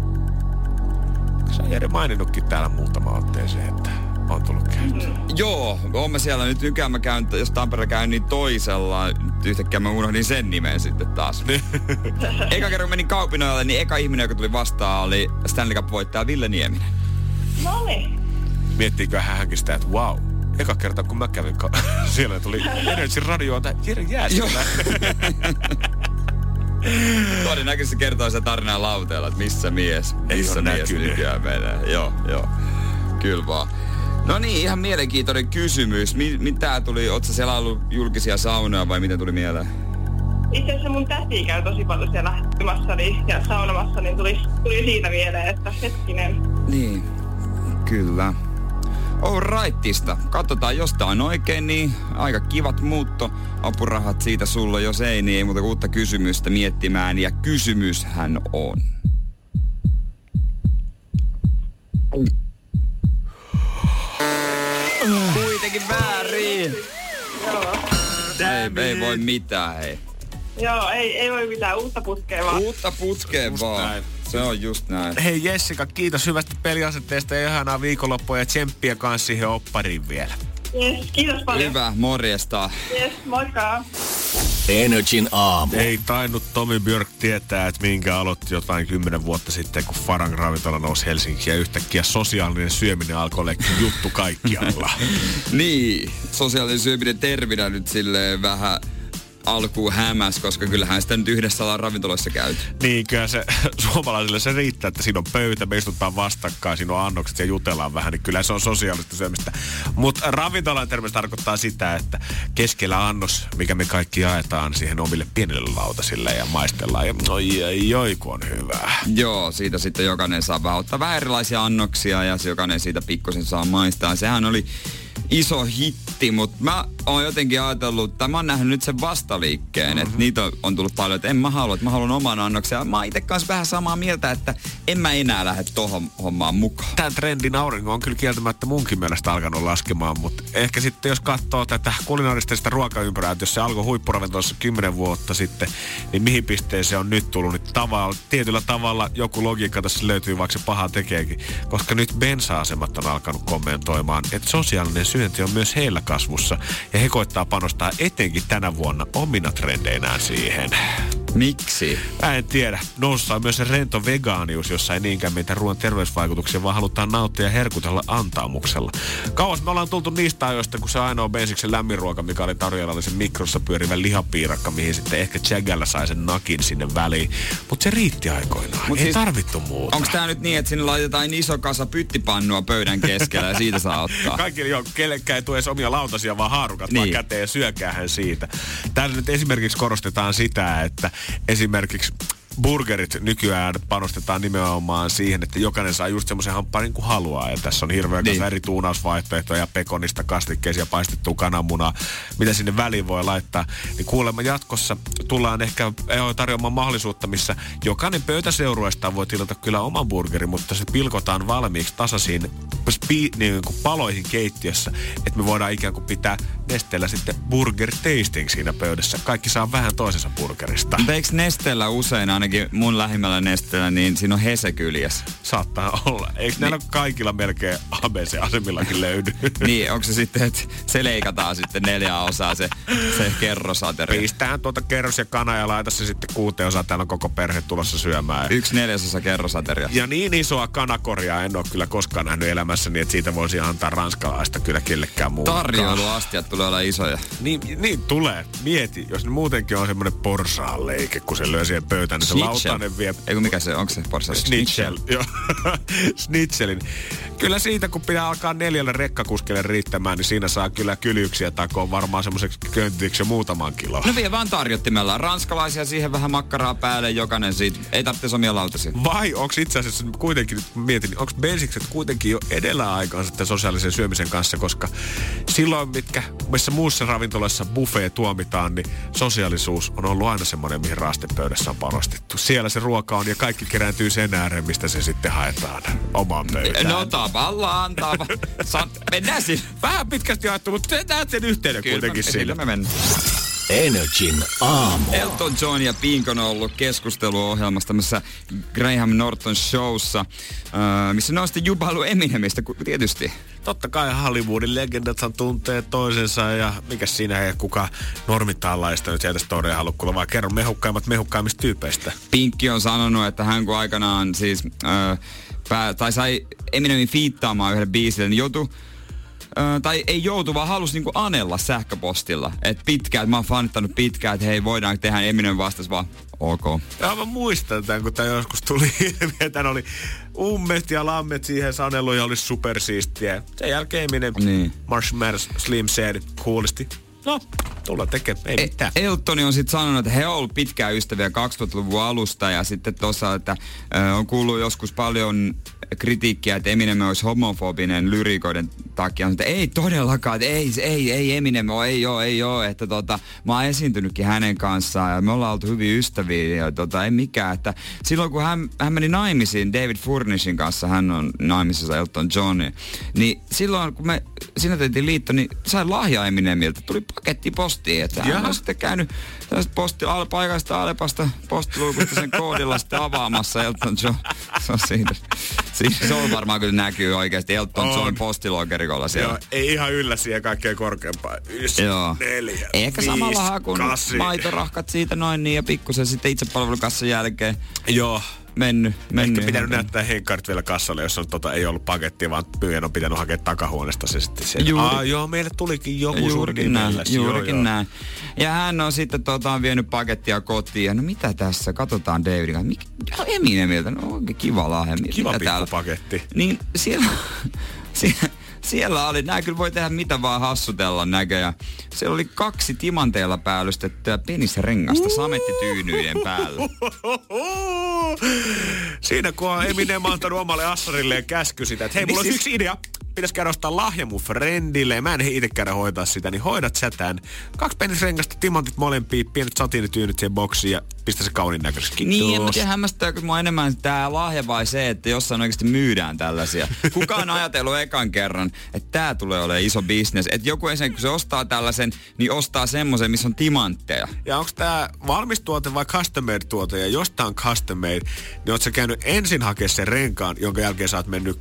Speaker 4: Sä Jere maininnutkin täällä muutama otteeseen, että on tullut käynyt.
Speaker 3: Joo, oon mä siellä nyt nykyään mä käyn, jos Tampere käyn niin toisella. Nyt Yhtäkkiä mä unohdin sen nimen sitten taas. *laughs* eka kerran kun menin Kaupinojalle, niin eka ihminen, joka tuli vastaan, oli Stanley Cup-voittaja Ville Nieminen.
Speaker 6: No niin.
Speaker 4: Miettiikö hänkin sitä, että wow, eka kerta kun mä kävin, ka- *laughs* siellä tuli Energy Radio, että Jere Jääskelä. *laughs*
Speaker 3: Todennäköisesti se kertoo se tarinaa lauteella, että missä mies, missä mies nykyään menee. Joo, joo. Kyllä vaan. No niin, ihan mielenkiintoinen kysymys. Mi- mitä tuli, ootko sä siellä ollut julkisia saunoja vai mitä tuli mieleen?
Speaker 6: Itse asiassa mun täti käy tosi paljon siellä niin, ja saunomassa, niin tuli, tuli siitä mieleen, että hetkinen.
Speaker 3: Niin, kyllä. All rightista. Katsotaan, jos tää on oikein, niin aika kivat muutto. Apurahat siitä sulla, jos ei, niin ei muuta uutta kysymystä miettimään. Ja kysymyshän on. Kuitenkin väärin.
Speaker 6: Joo.
Speaker 3: Ei, ei voi mitään, hei.
Speaker 6: Joo, ei, ei voi mitään uutta putkea vaan.
Speaker 3: Uutta
Speaker 4: Just
Speaker 3: vaan. Se on just näin.
Speaker 4: Hei Jessica, kiitos hyvästä peliasetteesta ja ihanaa viikonloppua ja tsemppiä kanssa siihen oppariin vielä.
Speaker 6: Yes, kiitos paljon.
Speaker 3: Hyvä, morjesta.
Speaker 6: Yes, moikka.
Speaker 2: Energin aamu.
Speaker 4: Ei tainnut Tomi Björk tietää, että minkä aloitti jotain kymmenen vuotta sitten, kun Farang ravintola nousi Helsinkiin ja yhtäkkiä sosiaalinen syöminen alkoi olla juttu kaikkialla. *laughs*
Speaker 3: Niin, sosiaalinen syöminen terminä nyt silleen vähän alkuun hämäs, koska kyllähän sitä nyt yhdessä ollaan ravintoloissa käyty.
Speaker 4: niin, kyllä se *laughs* suomalaisille se riittää, että siinä on pöytä, me istutaan vastakkain, siinä on annokset ja jutellaan vähän, niin kyllä se on sosiaalista syömistä. Mutta ravintolan termi tarkoittaa sitä, että keskellä annos, mikä me kaikki jaetaan siihen omille pienille lautasille ja maistellaan. Ja oi, oi, oi, kun on hyvää.
Speaker 3: Joo, siitä sitten jokainen saa vähän ottaa vähän erilaisia annoksia ja se jokainen siitä pikkusen saa maistaa. Sehän oli iso hitti, mutta mä oon jotenkin ajatellut, että mä oon nähnyt nyt sen vastaliikkeen, mm-hmm. että niitä on, on tullut paljon, että en mä halua, että mä haluan oman annoksen. Ja mä oon itse kanssa vähän samaa mieltä, että en mä enää lähde tohon hommaan mukaan.
Speaker 4: Tämän trendin aurinko on kyllä kieltämättä munkin mielestä alkanut laskemaan, mutta ehkä sitten jos katsoo tätä kulinaarista ruokaympyrää, että jos se alkoi huippuravintolassa 10 vuotta sitten, niin mihin pisteeseen on nyt tullut, niin tavalla, tietyllä tavalla joku logiikka tässä löytyy, vaikka se paha tekeekin. Koska nyt bensa-asemat on alkanut kommentoimaan, että sosiaalinen syönti on myös heillä kasvussa ja he koittaa panostaa etenkin tänä vuonna omina trendeinään siihen.
Speaker 3: Miksi?
Speaker 4: Mä en tiedä. Noussaan myös se rento vegaanius, jossa ei niinkään meitä ruoan terveysvaikutuksia, vaan halutaan nauttia ja herkutella antaamuksella. Kauas me ollaan tultu niistä ajoista, kun se ainoa Bensiksen lämminruoka, mikä oli tarjolla, oli se mikrossa pyörivä lihapiirakka, mihin sitten ehkä Chagalla sai sen nakin sinne väliin. Mutta se riitti aikoinaan. Mut ei siis, tarvittu muuta.
Speaker 3: Onko tämä nyt niin, että sinne laitetaan iso kasa pyttipannua pöydän keskellä ja siitä saa ottaa? *laughs*
Speaker 4: Kaikki joo, kellekään ei tule edes omia lautasia, vaan haarukat niin. vaan käteen ja syökäähän siitä. Täällä nyt esimerkiksi korostetaan sitä, että esimerkiksi burgerit nykyään panostetaan nimenomaan siihen, että jokainen saa just semmoisen hampparin kuin haluaa. Ja tässä on hirveän niin. eri tuunausvaihtoehtoja, pekonista, kastikkeisia, paistettua kananmunaa, mitä sinne väliin voi laittaa. Niin kuulemma jatkossa tullaan ehkä tarjoamaan mahdollisuutta, missä jokainen pöytäseurueesta voi tilata kyllä oman burgerin, mutta se pilkotaan valmiiksi tasaisiin spi, niin kuin paloihin keittiössä, että me voidaan ikään kuin pitää Nesteellä sitten burger tasting siinä pöydässä. Kaikki saa vähän toisensa burgerista.
Speaker 3: Eikö Nesteellä usein, ainakin mun lähimmällä Nesteellä, niin siinä on Hese kyljessä?
Speaker 4: Saattaa olla. Eikö niin. näillä kaikilla melkein ABC-asemillakin löydy? *laughs*
Speaker 3: niin, onko se sitten, että se leikataan sitten neljä osaa se, se kerrosateria?
Speaker 4: Pistää tuota kerros ja kana ja laita se sitten kuuteen osaan. Täällä on koko perhe tulossa syömään.
Speaker 3: Yksi neljäsosa kerrosateria.
Speaker 4: Ja niin isoa kanakoria en ole kyllä koskaan nähnyt elämässäni, että siitä voisi antaa ranskalaista kyllä kellekään muuta.
Speaker 3: Tarjoiluastiat tulee olla isoja.
Speaker 4: Niin, niin tulee. Mieti, jos ne muutenkin on semmoinen porsaan leike, kun se lyö siihen pöytään, niin se lautanen vie...
Speaker 3: Eikö mikä se, onko se porsaan?
Speaker 4: Snitchel. Joo. *laughs* Snitchelin. Kyllä siitä, kun pitää alkaa neljälle rekkakuskelle riittämään, niin siinä saa kyllä kylyksiä takoon varmaan semmoiseksi köntiksi muutaman kiloa.
Speaker 3: No vie vaan tarjottimella. Ranskalaisia siihen vähän makkaraa päälle, jokainen siitä. Ei tarvitse omia lautasia.
Speaker 4: Vai onko itse asiassa kuitenkin, mietin, onko bensikset kuitenkin jo edellä aikaan sitten sosiaalisen syömisen kanssa, koska silloin, mitkä, missä muussa ravintolassa buffet tuomitaan, niin sosiaalisuus on ollut aina semmoinen, mihin raastepöydässä on panostettu. Siellä se ruoka on ja kaikki kerääntyy sen ääreen, mistä se sitten haetaan omaan pöytään.
Speaker 3: No tavallaan. *laughs* San, mennään siis.
Speaker 4: Vähän pitkästi jaettu, mutta näet sen yhteyden Kyllä, kuitenkin
Speaker 3: me, me mennään.
Speaker 2: Energin aamu.
Speaker 3: Elton John ja Pink on ollut keskusteluohjelmassa tämmöisessä Graham Norton showssa, äh, missä ne on sitten jubailu Eminemistä, tietysti.
Speaker 4: Totta kai Hollywoodin legendathan tuntee toisensa ja mikä siinä ei kuka normittaalaista nyt sieltä storia halua kuulla, vaan kerro mehukkaimmat mehukkaimmista tyypeistä.
Speaker 3: Pinkki on sanonut, että hän kun aikanaan siis, äh, pää, tai sai Eminemin fiittaamaan yhdelle biisille, niin joutui tai ei joutu, vaan halusi niinku anella sähköpostilla. Että pitkään, mä oon fanittanut pitkään, että hei, voidaan tehdä Eminem vastas vaan ok.
Speaker 4: Ja mä muistan tämän, kun tämä joskus tuli ilmi, että oli ummet ja lammet siihen sanelu ja oli supersiistiä. Sen jälkeen Eminem, niin. Marshmallow Slim said kuulisti. No, tulla tekemään, ei e- mitään.
Speaker 3: Eltoni on sitten sanonut, että he on ollut pitkään ystäviä 2000-luvun alusta ja sitten tuossa, että äh, on kuullut joskus paljon kritiikkiä, että Eminem olisi homofobinen lyrikoiden takia. Mutta ei todellakaan, että ei, ei, ei Eminem ole, ei ole, ei ole. Että tota, mä oon esiintynytkin hänen kanssaan ja me ollaan oltu hyvin ystäviä ja tota, ei mikään. Että silloin kun hän, hän meni naimisiin David Furnishin kanssa, hän on naimisissa Elton John, niin silloin kun me sinä tehtiin liitto, niin sai lahja Eminemiltä. Tuli paketti postiin, että hän on sitten käynyt tästä posti, al, paikasta Alepasta postiluukusta sen koodilla sitten avaamassa Elton John. Se on siinä. siinä se on varmaan kyllä näkyy oikeasti Elton on. John postilogerikolla siellä. Joo,
Speaker 4: ei ihan yllä siihen kaikkein korkeampaan. Ysi,
Speaker 3: Joo.
Speaker 4: neljä,
Speaker 3: Ehkä viisi, samalla kuin maitorahkat siitä noin niin ja pikkusen sitten itsepalvelukassan jälkeen.
Speaker 4: Joo
Speaker 3: mennyt. mennyt
Speaker 4: Ehkä pitänyt näyttää henkkarit vielä kassalle, jos on, tota, ei ollut pakettia, vaan myyjän on pitänyt hakea takahuoneesta se sitten sieltä. Juuri, Aa, joo, meille tulikin joku
Speaker 3: juurikin näin, juurikin
Speaker 4: joo,
Speaker 3: näin. Ja hän on sitten tota, vienyt pakettia kotiin. Ja no mitä tässä? Katsotaan Davidin kanssa. Mikä, Eminemiltä, no kiva lahja.
Speaker 4: Kiva pikkupaketti.
Speaker 3: Niin siellä, *laughs* siellä, siellä oli, nää kyllä voi tehdä mitä vaan hassutella näköjään. Siellä oli kaksi timanteella päällystettyä penisrengasta samettityynyjen päällä.
Speaker 4: Siinä kun on Eminem antanut omalle assarilleen käsky sitä, että hei, mulla on yksi idea pitäisi käydä ostaa lahja mun friendille ja mä en itse käydä hoitaa sitä, niin hoidat sä tän. Kaksi penisrengasta, timantit molempiin, pienet satiinityynyt siihen boksiin ja pistä se kaunin näköisesti.
Speaker 3: Niin, en mä tiedä hämmästääkö mua enemmän tää lahja vai se, että jossain oikeasti myydään tällaisia. Kuka on ajatellut ekan kerran, että tää tulee olemaan iso bisnes. Että joku ensin, kun se ostaa tällaisen, niin ostaa semmoisen, missä on timantteja.
Speaker 4: Ja onko tämä valmis tuote vai custom made tuote? Ja jos tää on custom made, niin oot sä käynyt ensin hakea sen renkaan, jonka jälkeen sä oot mennyt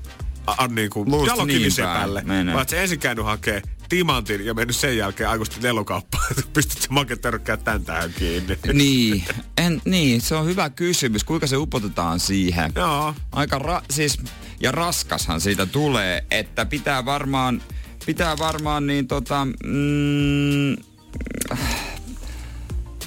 Speaker 4: a, niin kuin jalokivisepälle.
Speaker 3: niin
Speaker 4: oot sä ensin käynyt hakea timantin ja mennyt sen jälkeen aikuisesti lellokauppaan, että *laughs* pystyt sä maketörkkää tän tähän kiinni. *laughs*
Speaker 3: Niin, en, niin, se on hyvä kysymys. Kuinka se upotetaan siihen?
Speaker 4: Joo.
Speaker 3: Aika ra- siis, ja raskashan siitä tulee, että pitää varmaan, pitää varmaan niin tota, mm,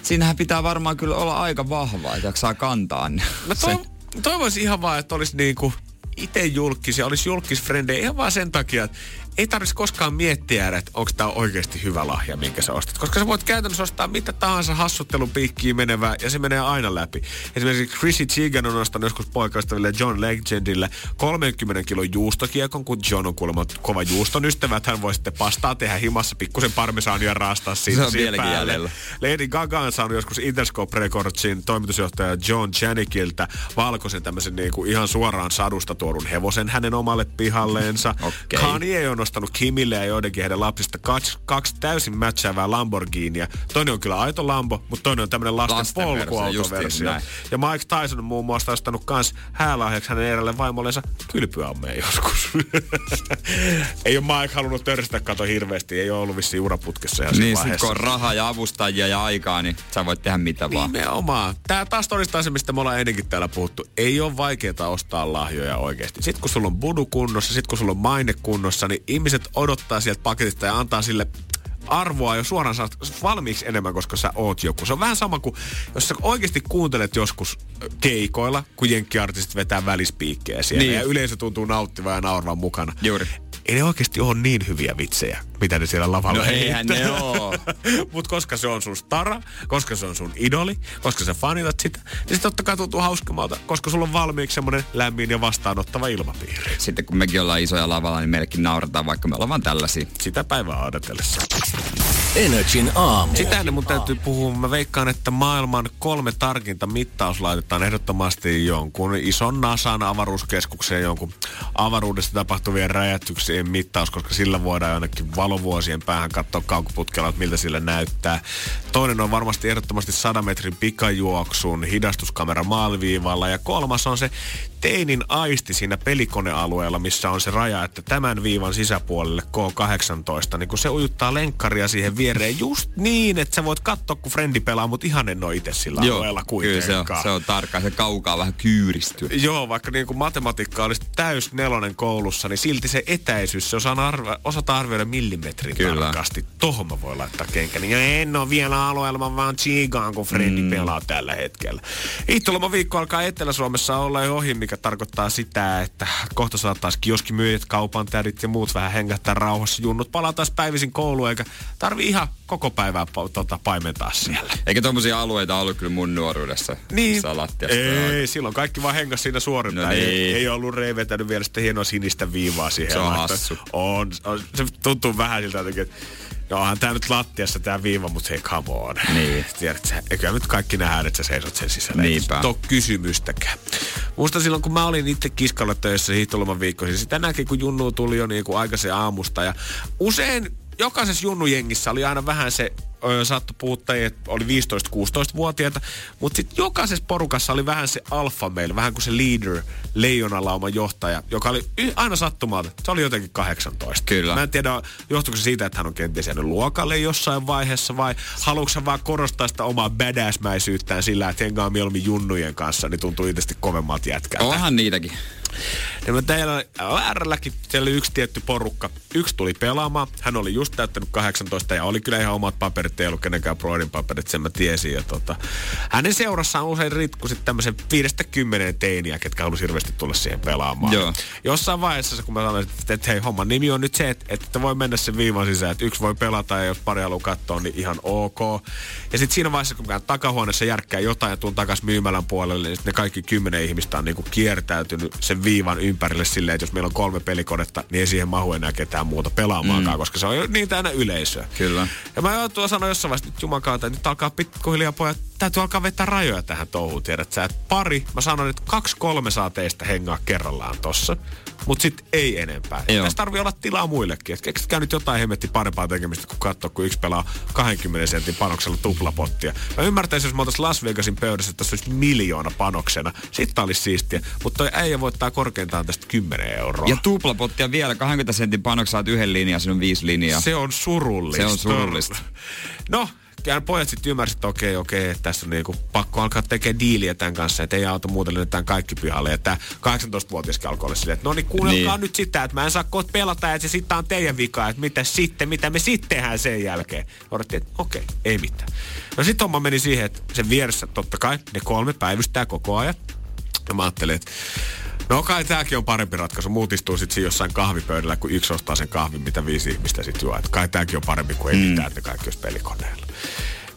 Speaker 3: siinähän pitää varmaan kyllä olla aika vahvaa, että jaksaa kantaa.
Speaker 4: Mä
Speaker 3: se.
Speaker 4: to- toivoisin ihan vaan, että olisi niinku itse julkis ja olisi julkisfrendejä ihan vaan sen takia, että ei tarvitsisi koskaan miettiä, että onko tämä oikeasti hyvä lahja, minkä sä ostat. Koska sä voit käytännössä ostaa mitä tahansa hassuttelun piikkiin menevää ja se menee aina läpi. Esimerkiksi Chrissy Teigen on ostanut joskus poikaystäville John Legendille 30 kilon juustokiekon, kun John on kuulemma kova juuston ystävä, että hän voi sitten pastaa tehdä himassa pikkusen parmesaania raastaa siitä
Speaker 3: Se on
Speaker 4: päälle.
Speaker 3: jäljellä.
Speaker 4: Lady Gaga on saanut joskus Interscope Recordsin toimitusjohtaja John Janikiltä valkoisen tämmöisen niinku ihan suoraan sadusta tuorun hevosen hänen omalle pihalleensa.
Speaker 3: Okei.
Speaker 4: Kanye on ostanut Kimille ja joidenkin heidän lapsista kaksi, kaksi täysin mätsäävää Lamborghinia. Toinen on kyllä aito Lambo, mutta toinen on tämmöinen lasten,
Speaker 3: Lasten versio,
Speaker 4: polkuautoversio. Ja Mike Tyson on muun muassa ostanut kans häälahjaksi hänen erälle vaimollensa kylpyammeen joskus. *laughs* ei ole Mike halunnut törstää kato hirveästi, ei ole ollut vissiin uraputkessa
Speaker 3: Niin sit kun on rahaa ja avustajia ja aikaa, niin sä voit tehdä mitä vaan.
Speaker 4: Nimenomaan. Tämä taas todistaa se, mistä me ollaan ennenkin täällä puhuttu. Ei ole vaikeaa ostaa lahjoja oikeasti. Sitten kun sulla on budu kunnossa, sitten kun sulla on maine kunnossa, niin ihmiset odottaa sieltä paketista ja antaa sille arvoa jo suoraan saat valmiiksi enemmän, koska sä oot joku. Se on vähän sama kuin, jos sä oikeasti kuuntelet joskus keikoilla, kun jenkkiartistit vetää välispiikkejä siellä
Speaker 3: Niin.
Speaker 4: ja yleisö tuntuu nauttivan ja nauravan mukana.
Speaker 3: Juuri.
Speaker 4: Ei ne oikeasti ole niin hyviä vitsejä, mitä ne siellä lavalla
Speaker 3: No eihän
Speaker 4: heittää.
Speaker 3: ne oo. *laughs*
Speaker 4: Mut koska se on sun stara, koska se on sun idoli, koska sä fanitat sitä, niin se totta kai tuntuu hauskammalta, koska sulla on valmiiksi semmonen lämmin ja vastaanottava ilmapiiri.
Speaker 3: Sitten kun mekin ollaan isoja lavalla, niin meillekin naurataan, vaikka me ollaan vaan tällaisia.
Speaker 4: Sitä päivää odotellessa.
Speaker 2: Energin aamu.
Speaker 4: Sitä ennen mun täytyy puhua. Mä veikkaan, että maailman kolme tarkinta mittauslaitetta on ehdottomasti jonkun ison NASAn avaruuskeskuksen jonkun avaruudessa tapahtuvien räjähtyksien mittaus, koska sillä voidaan jonnekin valovuosien päähän katsoa kaukoputkella, että miltä sillä näyttää. Toinen on varmasti ehdottomasti 100 metrin pikajuoksun hidastuskamera maaliviivalla ja kolmas on se teinin aisti siinä pelikonealueella, missä on se raja, että tämän viivan sisäpuolelle K18, niin kun se ujuttaa lenkkaria siihen viereen just niin, että sä voit katsoa, kun frendi pelaa, mutta ihan en ole itse sillä alueella
Speaker 3: kyllä se on,
Speaker 4: kuitenkaan.
Speaker 3: se on tarkkaa. Se kaukaa vähän kyyristyy.
Speaker 4: Joo, vaikka niin kuin matematiikka olisi täys nelonen koulussa, niin silti se etäisyys, se osaan arve, osata arvioida millimetrin
Speaker 3: Kyllä.
Speaker 4: tarkasti. Tohon mä voin laittaa kenkäni. Ja en ole vielä mä vaan chigaan, kun Frendi mm. pelaa tällä hetkellä. Viikko alkaa Etelä-Suomessa olla jo ohi, mikä tarkoittaa sitä, että kohta saattaisi kioskimyyjät, kaupan tädit ja muut vähän hengähtää rauhassa. Junnut palaa taas päivisin kouluun, eikä tarvi ihan koko päivää pa- tota, paimentaa siellä.
Speaker 3: Eikä tommosia alueita ollut kyllä mun nuoruudessa. lattiasta
Speaker 4: Ei, silloin kaikki vaan hengas siinä suorinpäin.
Speaker 3: No niin.
Speaker 4: ei, ei ollut Rei vetänyt vielä sitä hienoa sinistä viivaa siihen.
Speaker 3: Se on hassu.
Speaker 4: On, on, se tuntuu vähän siltä jotenkin, että Johan tää nyt lattiassa tää viiva, mutta hei, come on.
Speaker 3: Niin. *laughs*
Speaker 4: Tiedät sä, eikä nyt kaikki nähdään, että sä seisot sen sisällä.
Speaker 3: Niinpä.
Speaker 4: Ei ole kysymystäkään. Muista silloin, kun mä olin itse kiskalla töissä hiihtoloman viikkoisin, sitä näki, kun Junnu tuli jo niin kuin aikaisen aamusta. Ja usein jokaisessa Junnu-jengissä oli aina vähän se saattoi puhuttajia, että oli 15-16-vuotiaita, mutta sitten jokaisessa porukassa oli vähän se alfa meillä, vähän kuin se leader, leijonalauman johtaja, joka oli aina sattumalta. Se oli jotenkin 18.
Speaker 3: Kyllä.
Speaker 4: Mä en tiedä, johtuuko se siitä, että hän on kenties jäänyt luokalle jossain vaiheessa, vai haluatko vaan korostaa sitä omaa badassmäisyyttään sillä, että hengaa mieluummin junnujen kanssa, niin tuntuu itse kovemmalta jätkältä.
Speaker 3: Onhan niitäkin.
Speaker 4: Ja mä teillä väärälläkin, siellä oli yksi tietty porukka. Yksi tuli pelaamaan, hän oli just täyttänyt 18 ja oli kyllä ihan omat paperit, ei ollut kenenkään Broidin paperit, sen mä tiesin. Ja tota, hänen seurassaan usein ritku sitten tämmöisen 50 teiniä, ketkä halusi hirveästi tulla siihen pelaamaan.
Speaker 3: Joo.
Speaker 4: Jossain vaiheessa, kun mä sanoin, että, että hei, homman nimi on nyt se, että, että voi mennä sen viivan sisään, että yksi voi pelata ja jos pari haluaa katsoa, niin ihan ok. Ja sitten siinä vaiheessa, kun mä takahuoneessa järkkää jotain ja tuun takas myymälän puolelle, niin ne kaikki kymmenen ihmistä on niinku kiertäytynyt sen viivan ympärille silleen, että jos meillä on kolme pelikonetta, niin ei siihen mahu enää ketään muuta pelaamaankaan, mm. koska se on jo niin täynnä yleisöä.
Speaker 3: Kyllä.
Speaker 4: Ja mä tuolla sanoin jossain vaiheessa, että jumakaata, että nyt alkaa pikkuhiljaa pojat, täytyy alkaa vetää rajoja tähän touhuun, tiedät sä. Että pari, mä sanoin, että kaksi kolme saa teistä hengaa kerrallaan tossa mutta sitten ei enempää. Joo. Tässä tarvii olla tilaa muillekin. Keksitkää nyt jotain hemmetti parempaa tekemistä kuin katsoa, kun yksi pelaa 20 sentin panoksella tuplapottia. Mä ymmärtäisin, jos me oltaisiin Las Vegasin pöydässä, että tässä olisi miljoona panoksena. Sitten olisi siistiä. Mutta toi äijä voittaa korkeintaan tästä 10 euroa.
Speaker 3: Ja tuplapottia vielä 20 sentin panoksella, yhden linjan, sinun viisi linjaa.
Speaker 4: Se on surullista.
Speaker 3: Se on surullista.
Speaker 4: No, kyllä pojat sitten ymmärsivät, että okei, okei, että tässä on niinku pakko alkaa tekemään diiliä tämän kanssa, että ei auta muuten lennetään kaikki pihalle. Ja tämä 18-vuotiaskin alkoi olla silleen, että no niin kuunnelkaa niin. nyt sitä, että mä en saa kohta pelata ja se sitten on teidän vika, että mitä sitten, mitä me sitten tehdään sen jälkeen. Odottiin, että okei, ei mitään. No sitten homma meni siihen, että sen vieressä totta kai ne kolme päivystää koko ajan. Ja mä ajattelin, että No kai tääkin on parempi ratkaisu. Muut istuu sitten siinä jossain kahvipöydällä, kun yksi ostaa sen kahvin, mitä viisi ihmistä sitten juo. Että kai tääkin on parempi kuin ei mm. mitään, että kaikki olisi pelikoneella.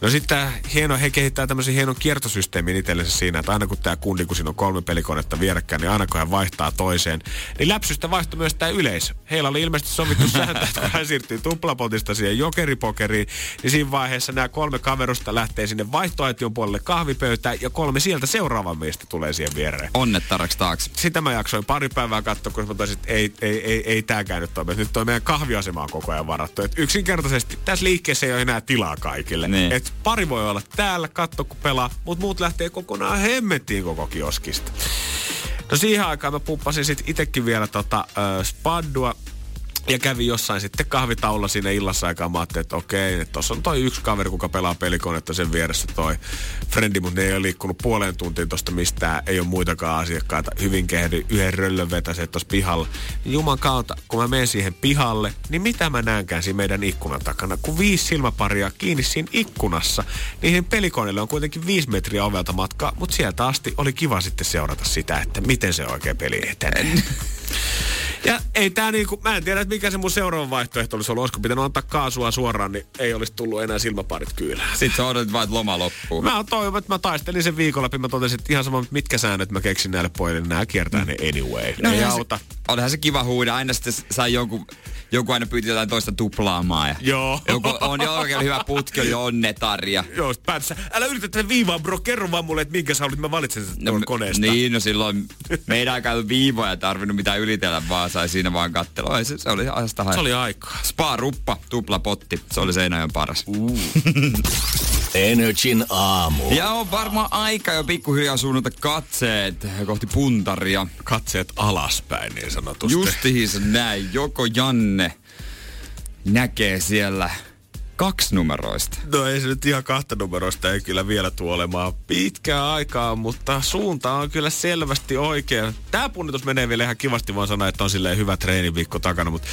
Speaker 4: No sitten hieno, he kehittää tämmöisen hienon kiertosysteemin itsellensä siinä, että aina kun tämä kundi, kun siinä on kolme pelikonetta vierekkäin, niin aina kun hän vaihtaa toiseen, niin läpsystä vaihtoi myös tämä yleisö. Heillä oli ilmeisesti sovittu sääntö, että kun hän siirtyy tuplapotista siihen jokeripokeriin, niin siinä vaiheessa nämä kolme kaverusta lähtee sinne vaihtoehtion puolelle kahvipöytään ja kolme sieltä seuraavan meistä tulee siihen viereen.
Speaker 3: Onnettaraksi taakse.
Speaker 4: Sitä mä jaksoin pari päivää katsoa, kun mä toisin, että ei, ei, ei, ei tääkään nyt toimi. Nyt toi meidän kahviasema on koko ajan varattu. Et yksinkertaisesti tässä liikkeessä ei ole enää tilaa kaikille.
Speaker 3: Niin.
Speaker 4: Et pari voi olla täällä, katso kun pelaa, mutta muut lähtee kokonaan hemmettiin koko kioskista. No siihen aikaan mä puppasin sitten itekin vielä tota, äh, spaddua ja kävi jossain sitten kahvitaulla siinä illassa aikaa. Mä ajattelin, että okei, että tuossa on toi yksi kaveri, kuka pelaa pelikonetta sen vieressä toi frendi, mutta ne ei ole liikkunut puoleen tuntiin tosta mistään. Ei ole muitakaan asiakkaita. Hyvin kehdy yhden röllön vetäse tuossa pihalla. Juman kautta, kun mä menen siihen pihalle, niin mitä mä näenkään siinä meidän ikkunan takana? Kun viisi silmäparia kiinni siinä ikkunassa, niihin pelikoneille on kuitenkin viisi metriä ovelta matkaa, mutta sieltä asti oli kiva sitten seurata sitä, että miten se oikein peli etenee. *laughs* Ja ei tää niinku, mä en tiedä, että mikä se mun seuraava vaihtoehto olisi ollut. Olisiko pitänyt antaa kaasua suoraan, niin ei olisi tullut enää silmäparit kyllä.
Speaker 3: Sitten sä odotit vain, että loma loppuu.
Speaker 4: Mä toivon, että mä taistelin sen viikonlopin. Mä totesin, että ihan sama, mitkä säännöt mä keksin näille pojille, niin nämä kiertää mm. ne anyway. No ei auta. Se,
Speaker 3: onhan se kiva huuda. Aina sitten sai jonkun joku aina pyyti jotain toista tuplaamaan. Ja
Speaker 4: Joo.
Speaker 3: Joku on jo oikein hyvä putki, oli onnetar. Ja...
Speaker 4: Joo, päätössä. Älä yritä tätä viivaa, bro. Kerro vaan mulle, että minkä sä olit, mä valitsen sen no, koneesta.
Speaker 3: Niin, no silloin meidän aika ei viivoja tarvinnut mitään ylitellä, vaan sai siinä vaan kattella. Se, se oli ajasta
Speaker 4: Se oli aikaa.
Speaker 3: Spa ruppa, tupla potti. Se oli Seinäjön paras. Uh. *laughs*
Speaker 2: Energin aamu.
Speaker 3: Ja on varmaan aika jo pikkuhiljaa suunnata katseet kohti puntaria.
Speaker 4: Katseet alaspäin niin sanotusti.
Speaker 3: Justiinsa näin. Joko Janne näkee siellä kaksi numeroista.
Speaker 4: No ei se nyt ihan kahta numeroista ei kyllä vielä tuolemaan pitkää aikaa, mutta suunta on kyllä selvästi oikea. Tämä punnitus menee vielä ihan kivasti vaan sanoa, että on silleen hyvä treeniviikko takana, mutta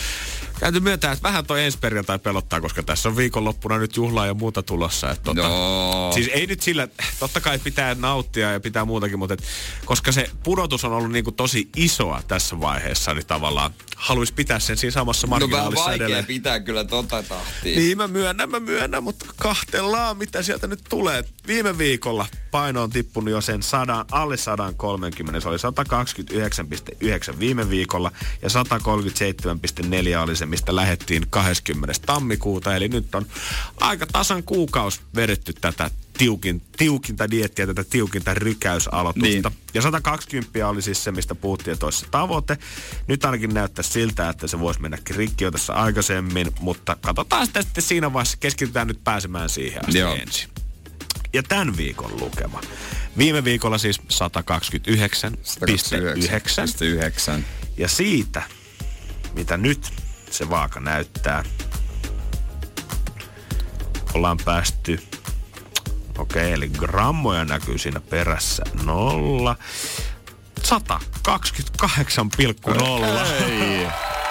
Speaker 4: täytyy myöntää, että vähän toi ensi perjantai pelottaa, koska tässä on viikonloppuna nyt juhlaa ja muuta tulossa. Että tota,
Speaker 3: no.
Speaker 4: Siis ei nyt sillä, totta kai pitää nauttia ja pitää muutakin, mutta et, koska se pudotus on ollut niinku tosi isoa tässä vaiheessa, niin tavallaan haluaisi pitää sen siinä samassa marginaalissa
Speaker 3: No vähän vaikea
Speaker 4: edelleen.
Speaker 3: pitää kyllä tota tahtia.
Speaker 4: Niin mä myönnän, mä myönnän, mutta kahtellaan, mitä sieltä nyt tulee. Viime viikolla paino on tippunut jo sen 100, alle 130, se oli 129,9 viime viikolla ja 137,4 oli se, mistä lähettiin 20. tammikuuta. Eli nyt on aika tasan kuukaus vedetty tätä tiukin, tiukinta diettiä, tätä tiukinta rykäysaloitusta. Niin. Ja 120 oli siis se, mistä puhuttiin toisessa tavoite. Nyt ainakin näyttää siltä, että se voisi mennäkin rikki jo tässä aikaisemmin, mutta katsotaan sitä sitten siinä vaiheessa. Keskitytään nyt pääsemään siihen asti Joo. ensin. Ja tämän viikon lukema. Viime viikolla siis 129,9. Ja siitä, mitä nyt se vaaka näyttää, ollaan päästy Okei, okay, eli grammoja näkyy siinä perässä. Nolla. 128,0.
Speaker 3: Ei.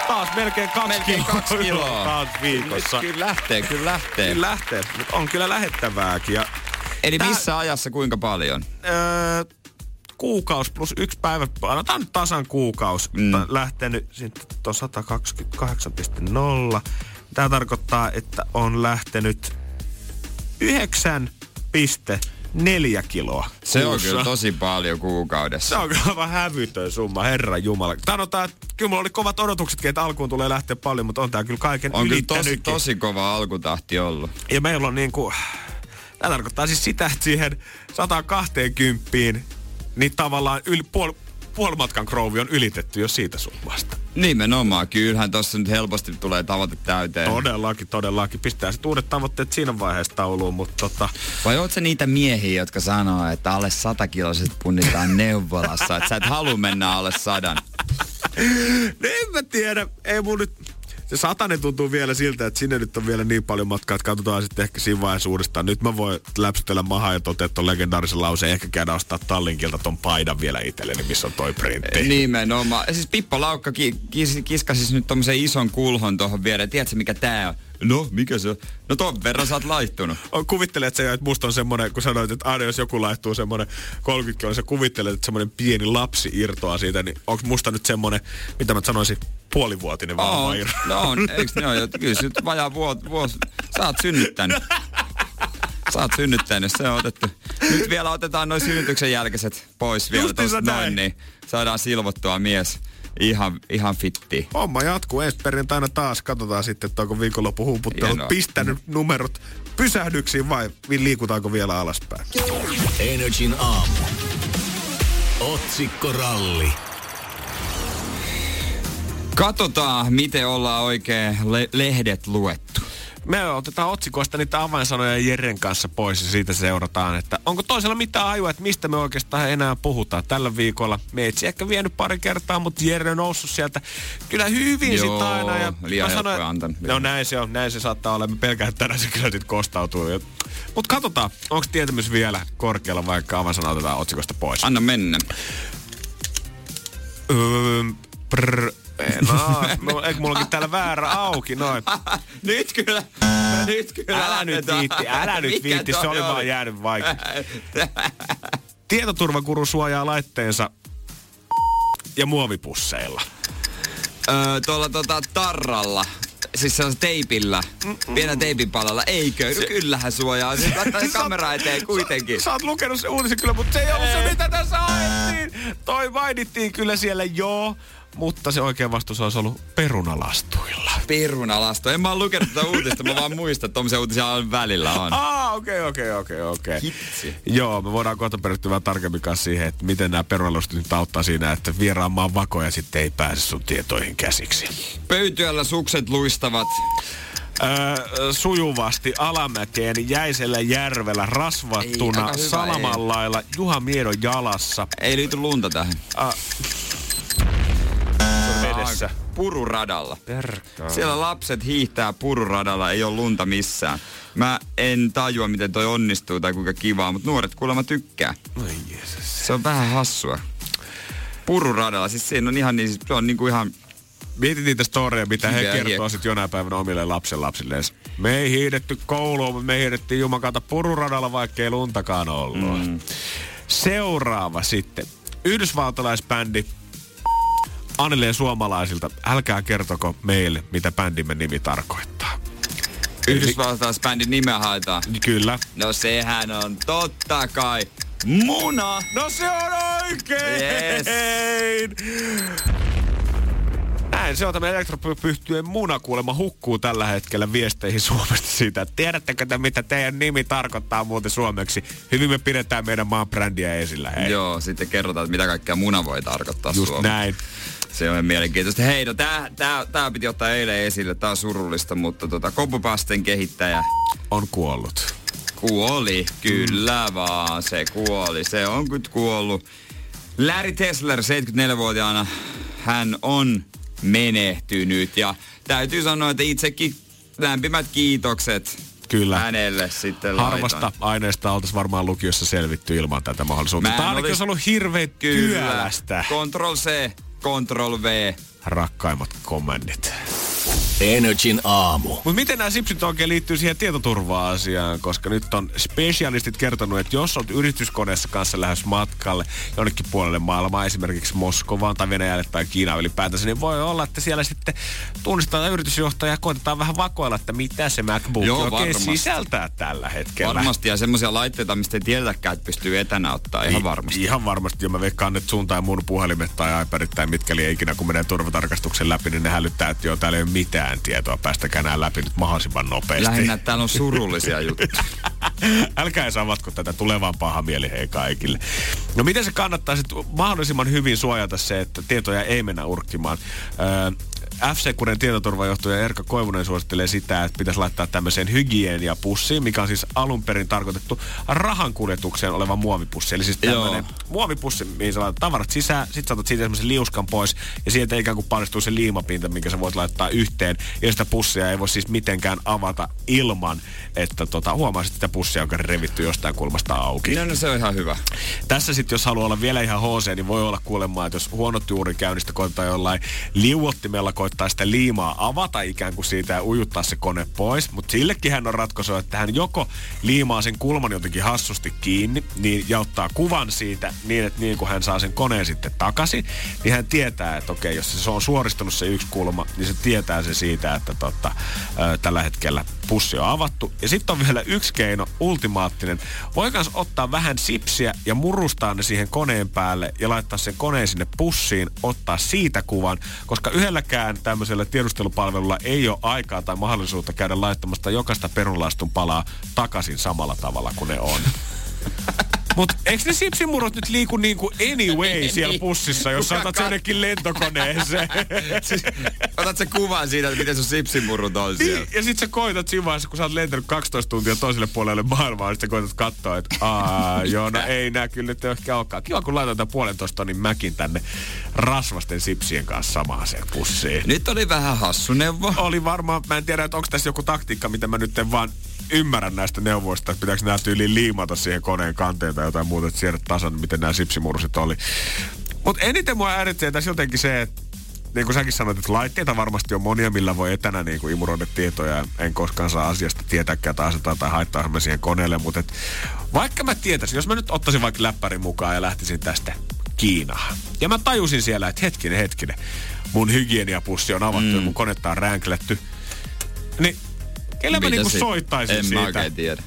Speaker 4: Taas melkein kaksi
Speaker 3: melkein
Speaker 4: kiloa.
Speaker 3: Kaksi kiloa.
Speaker 4: Taas viikossa.
Speaker 3: Kyllä lähtee, kyllä lähtee.
Speaker 4: Kyllä lähtee, on kyllä lähettävääkin. Ja
Speaker 3: Eli tää, missä ajassa kuinka paljon?
Speaker 4: Öö, kuukaus plus yksi päivä, annetaan nyt tasan kuukaus, mm. lähtenyt sitten tuon 128,0. Tämä tarkoittaa, että on lähtenyt 9 piste neljä kiloa.
Speaker 3: Se on
Speaker 4: kuussa.
Speaker 3: kyllä tosi paljon kuukaudessa.
Speaker 4: Se on kyllä aivan hävytön summa, herra jumala. Sanotaan, että kyllä mulla oli kovat odotuksetkin, että alkuun tulee lähteä paljon, mutta on tää kyllä kaiken
Speaker 3: On kyllä tosi, tosi kova alkutahti ollut.
Speaker 4: Ja meillä on niinku, tämä tarkoittaa siis sitä, että siihen 120 niin tavallaan yli, puol, puolimatkan krouvi on ylitetty jo siitä summasta.
Speaker 3: Nimenomaan, kyllähän tossa nyt helposti tulee tavoite täyteen.
Speaker 4: Todellakin, todellakin. Pistää sitten uudet tavoitteet siinä vaiheessa tauluun, mutta tota,
Speaker 3: Vai oot niitä miehiä, jotka sanoo, että alle 100 kiloiset punnitaan *laughs* neuvolassa, että sä et halua mennä alle sadan?
Speaker 4: no en mä tiedä, ei mun nyt, se satanen tuntuu vielä siltä, että sinne nyt on vielä niin paljon matkaa, että katsotaan sitten ehkä siinä vaiheessa uudestaan. Nyt mä voin läpsytellä mahaa ja totea ton legendaarisen lauseen, ehkä käydä ostaa Tallinkilta ton paidan vielä itselleni, missä on toi printti.
Speaker 3: Nimenomaan. Siis Pippo Laukka ki- kis- kiskasi nyt tommosen ison kulhon tuohon viereen. Tiedätkö mikä tää on? No, mikä se on? No ton verran sä oot laittunut. *laughs*
Speaker 4: On, kuvittelet että, se, että musta on semmonen, kun sanoit, että aina jos joku laittuu semmonen 30 kiloa, sä kuvittelet, että semmonen pieni lapsi irtoaa siitä, niin onko musta nyt semmonen, mitä mä sanoisin, puolivuotinen vauva
Speaker 3: On, no on, eiks ne ole? Kyllä se nyt vajaa vuos, vuos, sä oot synnyttänyt. Sä oot synnyttänyt, se on otettu. Nyt vielä otetaan noin synnytyksen jälkeiset pois vielä
Speaker 4: näin.
Speaker 3: noin, niin saadaan silvottua mies ihan, ihan fittiin.
Speaker 4: Homma jatkuu ensi perjantaina taas. Katsotaan sitten, että onko viikonloppu humputtelut
Speaker 3: Hienoa.
Speaker 4: pistänyt numerot pysähdyksiin vai liikutaanko vielä alaspäin.
Speaker 2: Energin aamu. Otsikkoralli.
Speaker 3: Katsotaan, miten ollaan oikein le- lehdet luettu.
Speaker 4: Me otetaan otsikoista niitä avainsanoja Jeren kanssa pois ja siitä seurataan, että onko toisella mitään ajua, että mistä me oikeastaan enää puhutaan tällä viikolla. Me etsi ehkä vienyt pari kertaa, mutta Jere on noussut sieltä kyllä hyvin
Speaker 3: Joo,
Speaker 4: sit aina. Ja
Speaker 3: liian
Speaker 4: mä
Speaker 3: helppoja antanut.
Speaker 4: No näin se on, näin se saattaa olla. Me pelkään, että tänään se kyllä sit kostautuu. Mutta katsotaan, onko tietämys vielä korkealla, vaikka avainsana otetaan otsikosta pois.
Speaker 3: Anna mennä.
Speaker 4: Öö, prr, no, *laughs* no, eikö mullakin täällä väärä auki, noin. *laughs*
Speaker 3: nyt kyllä, nyt kyllä.
Speaker 4: Älä nyt viitti, älä nyt viitti, se oli vaan jäänyt vaikea. *laughs* Tietoturvakuru suojaa laitteensa ja muovipusseilla.
Speaker 3: Öö, tuolla tota tarralla, siis se on teipillä, pienellä teipinpalalla, eikö? No kyllähän suojaa, se laittaa se kamera eteen kuitenkin.
Speaker 4: Sä oot lukenut se uutisen kyllä, mutta se ei ollut se, mitä tässä haettiin. Toi mainittiin kyllä siellä, joo. Mutta se oikea vastaus olisi ollut perunalastuilla.
Speaker 3: Pirunalasto. En mä oo lukenut tätä uutista, mä vaan muistan, että tommosia uutisia on välillä on.
Speaker 4: Ah, okei, okei, okei, okei.
Speaker 3: Hitsi.
Speaker 4: Joo, me voidaan kohta perehtyä vähän tarkemmin kanssa siihen, että miten nämä perunalustit nyt auttaa siinä, että vieraan maan vakoja sitten ei pääse sun tietoihin käsiksi.
Speaker 3: Pöytyällä sukset luistavat.
Speaker 4: Öö, sujuvasti alamäkeen jäisellä järvellä
Speaker 3: Ei,
Speaker 4: rasvattuna
Speaker 3: aika hyvä,
Speaker 4: Salamanlailla Juha Miedon jalassa.
Speaker 3: Ei liity lunta tähän.
Speaker 4: Ah.
Speaker 3: Pururadalla.
Speaker 4: Perkkaa.
Speaker 3: Siellä lapset hiihtää pururadalla, ei ole lunta missään. Mä en tajua, miten toi onnistuu tai kuinka kivaa, mutta nuoret kuulemma tykkää.
Speaker 4: Oi Jeesus.
Speaker 3: Se on vähän hassua. Pururadalla, siis siinä on ihan niin, se on niinku ihan
Speaker 4: Mietit niitä storeja, mitä he kertoo sitten jonain päivänä omille lapsen lapsilleen. Me ei hiidetty kouluun, mutta me hiidettiin jumakata pururadalla, vaikka ei luntakaan ollut. Mm. Seuraava sitten. Yhdysvaltalaisbändi Annelleen suomalaisilta. Älkää kertoko meille, mitä bändimme nimi tarkoittaa.
Speaker 3: Yhdysvaltalaisbändin nimeä haetaan.
Speaker 4: Kyllä.
Speaker 3: No sehän on totta kai muna.
Speaker 4: No se on oikein!
Speaker 3: Yes.
Speaker 4: Näin se on tämä elektropyhtyjen muna kuulemma hukkuu tällä hetkellä viesteihin Suomesta siitä, että tiedättekö te mitä teidän nimi tarkoittaa muuten suomeksi. Hyvin me pidetään meidän maan brändiä esillä. Hei.
Speaker 3: Joo, sitten kerrotaan, että mitä kaikkea muna voi tarkoittaa
Speaker 4: Just
Speaker 3: Suomessa.
Speaker 4: näin.
Speaker 3: Se on mielenkiintoista. Hei, no tää, tää, tää piti ottaa eilen esille. Tää on surullista, mutta tota, Kopupasten kehittäjä
Speaker 4: On kuollut.
Speaker 3: kuoli. Kyllä vaan, se kuoli. Se on nyt kuollut. Larry Tesler, 74-vuotiaana, hän on menehtynyt. Ja täytyy sanoa, että itsekin lämpimät kiitokset
Speaker 4: Kyllä.
Speaker 3: hänelle sitten
Speaker 4: Harvasta
Speaker 3: laitoin.
Speaker 4: aineesta oltaisiin varmaan lukiossa selvitty ilman tätä mahdollisuutta.
Speaker 3: Mä
Speaker 4: Tämä ainakin
Speaker 3: olis-
Speaker 4: olisi ollut hirveän
Speaker 3: Kyllä.
Speaker 4: työlästä.
Speaker 3: Control C, Control V.
Speaker 4: Rakkaimmat kommandit.
Speaker 2: Energin aamu.
Speaker 4: Mutta miten nämä sipsit oikein liittyy siihen tietoturva-asiaan? Koska nyt on specialistit kertonut, että jos olet yrityskoneessa kanssa lähes matkalle jonnekin puolelle maailmaa, esimerkiksi Moskovaan tai Venäjälle tai Kiinaan ylipäätänsä, niin voi olla, että siellä sitten tunnistetaan yritysjohtaja ja koitetaan vähän vakoilla, että mitä se MacBook
Speaker 3: Joo,
Speaker 4: oikein
Speaker 3: varmasti.
Speaker 4: sisältää tällä hetkellä.
Speaker 3: Varmasti, ja semmoisia laitteita, mistä ei tiedetäkään, että pystyy etänä ottaa ihan
Speaker 4: I-
Speaker 3: varmasti.
Speaker 4: Ihan varmasti. Jo mä veikkaan, että sun tai mun puhelimet tai iPadit tai mitkä liian ikinä, kun menee turvatarkastuksen läpi, niin ne hälyttää, että joo, täällä ei ole mitään tietoa. Päästäkää nämä läpi nyt mahdollisimman nopeasti.
Speaker 3: Lähinnä että täällä on surullisia juttuja. *laughs*
Speaker 4: Älkää savatko tätä tulevan paha mieli hei kaikille. No miten se kannattaa sit mahdollisimman hyvin suojata se, että tietoja ei mennä urkkimaan? Öö, F-Securen tietoturvajohtaja Erkka Koivunen suosittelee sitä, että pitäisi laittaa tämmöiseen hygieniapussiin, mikä on siis alun perin tarkoitettu rahankuljetukseen oleva muovipussi. Eli siis tämmöinen muovipussi, mihin sä laitat tavarat sisään, sit sä otat siitä semmoisen liuskan pois, ja sieltä ikään kuin paljastuu se liimapinta, minkä sä voit laittaa yhteen. Ja sitä pussia ei voi siis mitenkään avata ilman, että tota, huomaisit sitä pussia, joka on revitty jostain kulmasta auki.
Speaker 3: no, no se on ihan hyvä.
Speaker 4: Tässä sitten, jos haluaa olla vielä ihan HC, niin voi olla kuulemaan, että jos huonot juurikäynnistä koittaa jollain liuottimella koittaa sitä liimaa avata ikään kuin siitä ja ujuttaa se kone pois. Mutta sillekin hän on ratkaisu, että hän joko liimaa sen kulman jotenkin hassusti kiinni niin, ja ottaa kuvan siitä niin, että niin kun hän saa sen koneen sitten takaisin, niin hän tietää, että okei, jos se on suoristunut se yksi kulma, niin se tietää se siitä, että tota, ö, tällä hetkellä pussi on avattu. Ja sitten on vielä yksi keino, ultimaattinen. Voi kans ottaa vähän sipsiä ja murustaa ne siihen koneen päälle ja laittaa sen koneen sinne pussiin, ottaa siitä kuvan, koska yhdelläkään tämmöisellä tiedustelupalvelulla ei ole aikaa tai mahdollisuutta käydä laittamasta jokaista perunlaistun palaa takaisin samalla tavalla kuin ne on. *laughs* Mutta eikö ne sipsimurot nyt liiku niin kuin anyway siellä pussissa, jos sä
Speaker 3: Kuka
Speaker 4: otat sen jonnekin lentokoneeseen? *laughs*
Speaker 3: Siis, otat se kuvan siitä, että miten sun sipsimurrut on siellä.
Speaker 4: Niin, ja sit sä koitat siinä vaiheessa, kun sä oot lentänyt 12 tuntia toiselle puolelle maailmaa, niin sä koitat katsoa, että aa, *laughs* joo, no ei nää kyllä nyt ehkä olekaan. Kiva, kun laitan tämän puolentoista tonnin mäkin tänne rasvasten sipsien kanssa samaan sen pussiin.
Speaker 3: Nyt oli vähän hassu neuvo.
Speaker 4: Oli varmaan, mä en tiedä, että onko tässä joku taktiikka, mitä mä nyt vaan ymmärrän näistä neuvoista, että pitääkö nämä tyyliin liimata siihen koneen kanteen tai jotain muuta, että siedä tasan, miten nämä sipsimursit oli. Mutta eniten mua häiritsee tässä jotenkin se, että niin kuin säkin sanoit, että laitteita varmasti on monia, millä voi etänä niin kuin imuroida tietoja. En koskaan saa asiasta tietääkään tai asetaa tai haittaa mä siihen koneelle. Mutta et, vaikka mä tietäisin, jos mä nyt ottaisin vaikka läppärin mukaan ja lähtisin tästä Kiinaan. Ja mä tajusin siellä, että hetkinen, hetkinen. Mun hygieniapussi on avattu mm. ja mun konetta on ränkletty. Niin, kelle mä niinku soittaisin
Speaker 3: en
Speaker 4: siitä?
Speaker 3: mä oikein tiedä.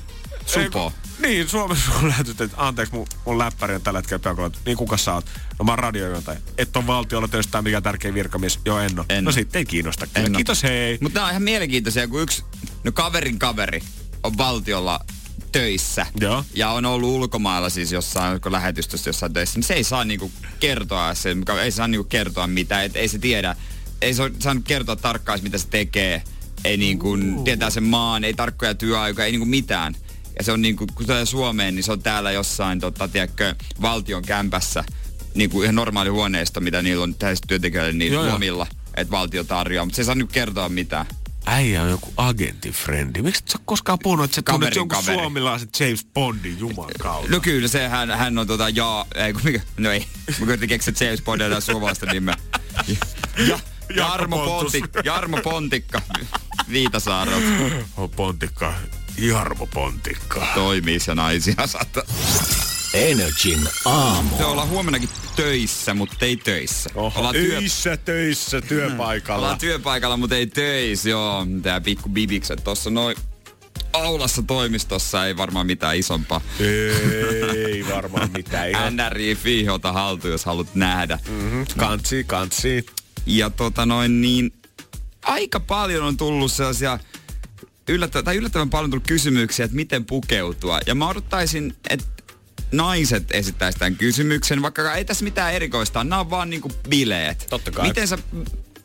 Speaker 3: Supo.
Speaker 4: Ei, Niin, Suomessa on lähetetty, että anteeksi, mun, mun läppäri on tällä hetkellä peukalla. Niin kuka sä oot? No mä oon radiojuontaja. Et on valtiolla töissä tai mikä tärkeä virkamies. Joo, en oo.
Speaker 3: En
Speaker 4: no sitten ei kiinnosta.
Speaker 3: En.
Speaker 4: Kiitos, hei.
Speaker 3: Mutta nämä on ihan mielenkiintoisia, kun yksi, no kaverin kaveri on valtiolla töissä.
Speaker 4: Joo.
Speaker 3: Ja on ollut ulkomailla siis jossain oliko lähetystössä jossain töissä. Niin se ei saa niinku kertoa, se, ei saa niinku kertoa mitään. Et ei se tiedä, ei se saanut kertoa tarkkaan, mitä se tekee. Ei niinku, tietää sen maan, ei tarkkoja työaikoja, ei niinku mitään. Ja se on niinku, kun tulee Suomeen, niin se on täällä jossain, tota, tiedätkö, valtion kämpässä. Niinku ihan normaali huoneisto, mitä niillä on täysin työntekijöille niin
Speaker 4: Joo,
Speaker 3: lomilla. Että valtio tarjoaa, mutta se ei saa niinku kertoa mitään.
Speaker 4: Äijä on joku agenttifrendi. Miksi et sä koskaan puhunut, että sä tunnet
Speaker 3: Kaverin
Speaker 4: jonkun
Speaker 3: kaveri.
Speaker 4: suomalaisen James Bondin juman kautta?
Speaker 3: No kyllä, se hän, hän on tota, ja, ei kun mikä, no ei, mä koitin keksiä James Bondilla suomalaista nimeä. Ja, Jarmo. Pontik, Jarmo Pontikka Viitasaarelta
Speaker 4: On Pontikka. Jarmo Pontikka.
Speaker 3: toimii ja naisia saattaa.
Speaker 2: Energin aamu.
Speaker 3: Se ollaan huomennakin töissä, mutta ei töissä.
Speaker 4: Oho,
Speaker 3: ollaan, työ,
Speaker 4: töissä, töissä, työpaikalla.
Speaker 3: ollaan työpaikalla, mutta ei töissä, joo. Tää pikku bibikset tossa noin aulassa toimistossa ei varmaan mitään isompaa.
Speaker 4: Ei varmaan mitään. *laughs*
Speaker 3: NRI Fiihota haltuun, jos haluat nähdä.
Speaker 4: Mm-hmm. Kantsi, kantsi.
Speaker 3: Ja tota noin niin, aika paljon on tullut sellaisia yllättävän, tai yllättävän paljon tullut kysymyksiä, että miten pukeutua. Ja mä odottaisin, että naiset esittäisi tämän kysymyksen, vaikka ei tässä mitään erikoista. Nämä on vaan niinku bileet.
Speaker 4: Totta kai.
Speaker 3: Miten sä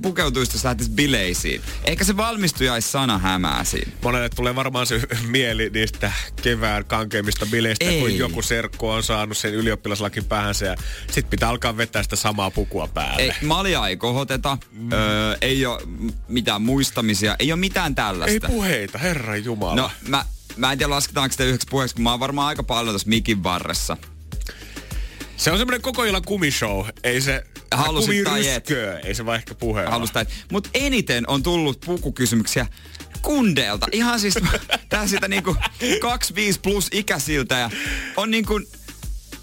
Speaker 3: pukeutuisit, jos lähtisit bileisiin? Ehkä se valmistujais-sana hämää siinä.
Speaker 4: Monelle tulee varmaan se *laughs* mieli niistä kevään kankeimmista bileistä,
Speaker 3: Ei.
Speaker 4: kun joku serkku on saanut sen ylioppilaslakin päähänsä ja sit pitää alkaa vetää sitä samaa pukua päälle.
Speaker 3: Ei, maljaa ei kohoteta, mm. öö, ei ole mitään muistamisia, ei ole mitään tällaista.
Speaker 4: Ei puheita, herran jumala.
Speaker 3: No, mä, mä en tiedä lasketaanko sitä yhdeksi puheeksi, kun mä oon varmaan aika paljon tuossa mikin varressa.
Speaker 4: Se on semmoinen koko illan kumishow. Ei se,
Speaker 3: Halusit tai et.
Speaker 4: Ei se vaan ehkä puhe ole.
Speaker 3: Halusta, Mutta eniten on tullut pukukysymyksiä kundeilta. Ihan siis *laughs* tää sitä niinku 25 plus ikäisiltä ja on niinku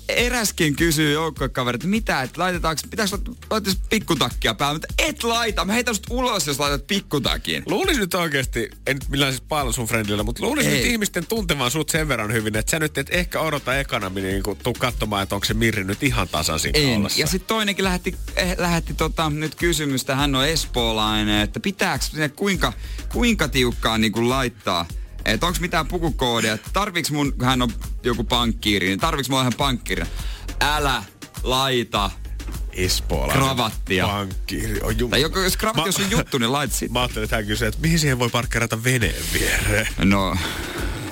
Speaker 3: eräskin kysyy joukkuekaverit, että mitä, että laitetaanko, pitäisikö laittaa pikkutakkia päälle, mutta et laita, mä heitän sut ulos, jos laitat pikkutakin.
Speaker 4: Luulisin nyt oikeasti, en nyt millään siis paljon sun friendillä, mutta luulisin nyt ihmisten tuntevan sut sen verran hyvin, että sä nyt et ehkä odota ekana niin kun tuu katsomaan, että onko se Mirri nyt ihan tasaisin
Speaker 3: En.
Speaker 4: kaulassa.
Speaker 3: Ja sitten toinenkin lähetti, eh, lähetti tota, nyt kysymystä, hän on espoolainen, että pitääkö kuinka, kuinka tiukkaan niin kuin laittaa että onko mitään pukukoodia, tarviks mun, kun hän on joku pankkiiri, niin tarviks mulla ihan pankkiiri? Älä laita.
Speaker 4: Espoolainen
Speaker 3: Kravattia.
Speaker 4: Pankkiiri on jum...
Speaker 3: Tai joku, jos kravatti on sun juttu, niin lait sit.
Speaker 4: Mä ajattelin, että hän kysyy, että mihin siihen voi parkkeerata veneen viereen.
Speaker 3: No,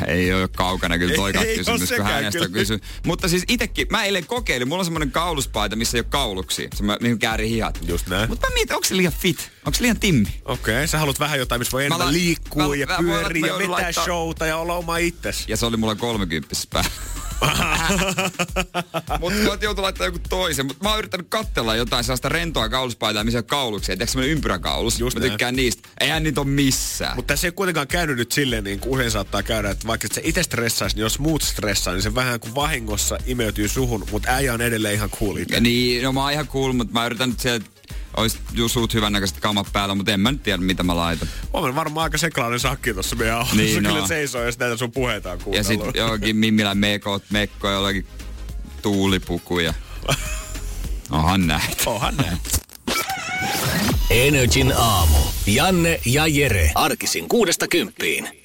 Speaker 3: ei ole kaukana kyllä toi
Speaker 4: Ei- ei oo
Speaker 3: kysymys, kun hänestä
Speaker 4: kyllä.
Speaker 3: kysy. Mutta siis itekin, mä eilen kokeilin, mulla on semmonen kauluspaita, missä ei ole kauluksia. Se mä, käärin hihat.
Speaker 4: Just näin.
Speaker 3: Mutta mä mietin, onko se liian fit? Onko se liian timmi?
Speaker 4: Okei, okay, sä haluat vähän jotain, missä voi
Speaker 3: Mä
Speaker 4: enemmän liikkua
Speaker 3: mä-
Speaker 4: ja pyöriä vetää
Speaker 3: laittaa-
Speaker 4: showta ja olla oma itses.
Speaker 3: Ja se oli mulla 30 päällä. *laughs* Mutta mä joutui laittaa joku toisen. Mutta mä oon yrittänyt katsella jotain sellaista rentoa kauluspaitaa, missä on kauluksia. Tiedätkö semmonen ympyräkaulus?
Speaker 4: Just
Speaker 3: mä
Speaker 4: näin.
Speaker 3: tykkään niistä. Eihän niitä ole missään.
Speaker 4: Mutta tässä ei kuitenkaan käynyt nyt silleen, niin kuin usein saattaa käydä, että vaikka sä itse stressaisi, niin jos muut stressaa, niin se vähän kuin vahingossa imeytyy suhun, mutta äijä on edelleen ihan cool itse.
Speaker 3: Ja niin, no mä oon ihan cool, mutta mä yritän nyt sieltä, ois suut hyvännäköiset kamat päällä, mutta en mä nyt tiedä, mitä mä laitan.
Speaker 4: Huomenna varmaan aika seklainen sakki tuossa meidän autossa.
Speaker 3: Niin,
Speaker 4: Kyllä
Speaker 3: no.
Speaker 4: seisoo, jos näitä sun puheita on
Speaker 3: Ja sitten johonkin Mimmilän mekot, mekko, jollakin tuulipukuja. Onhan näitä.
Speaker 4: Onhan näin.
Speaker 2: Energin aamu. Janne ja Jere. Arkisin kuudesta kymppiin.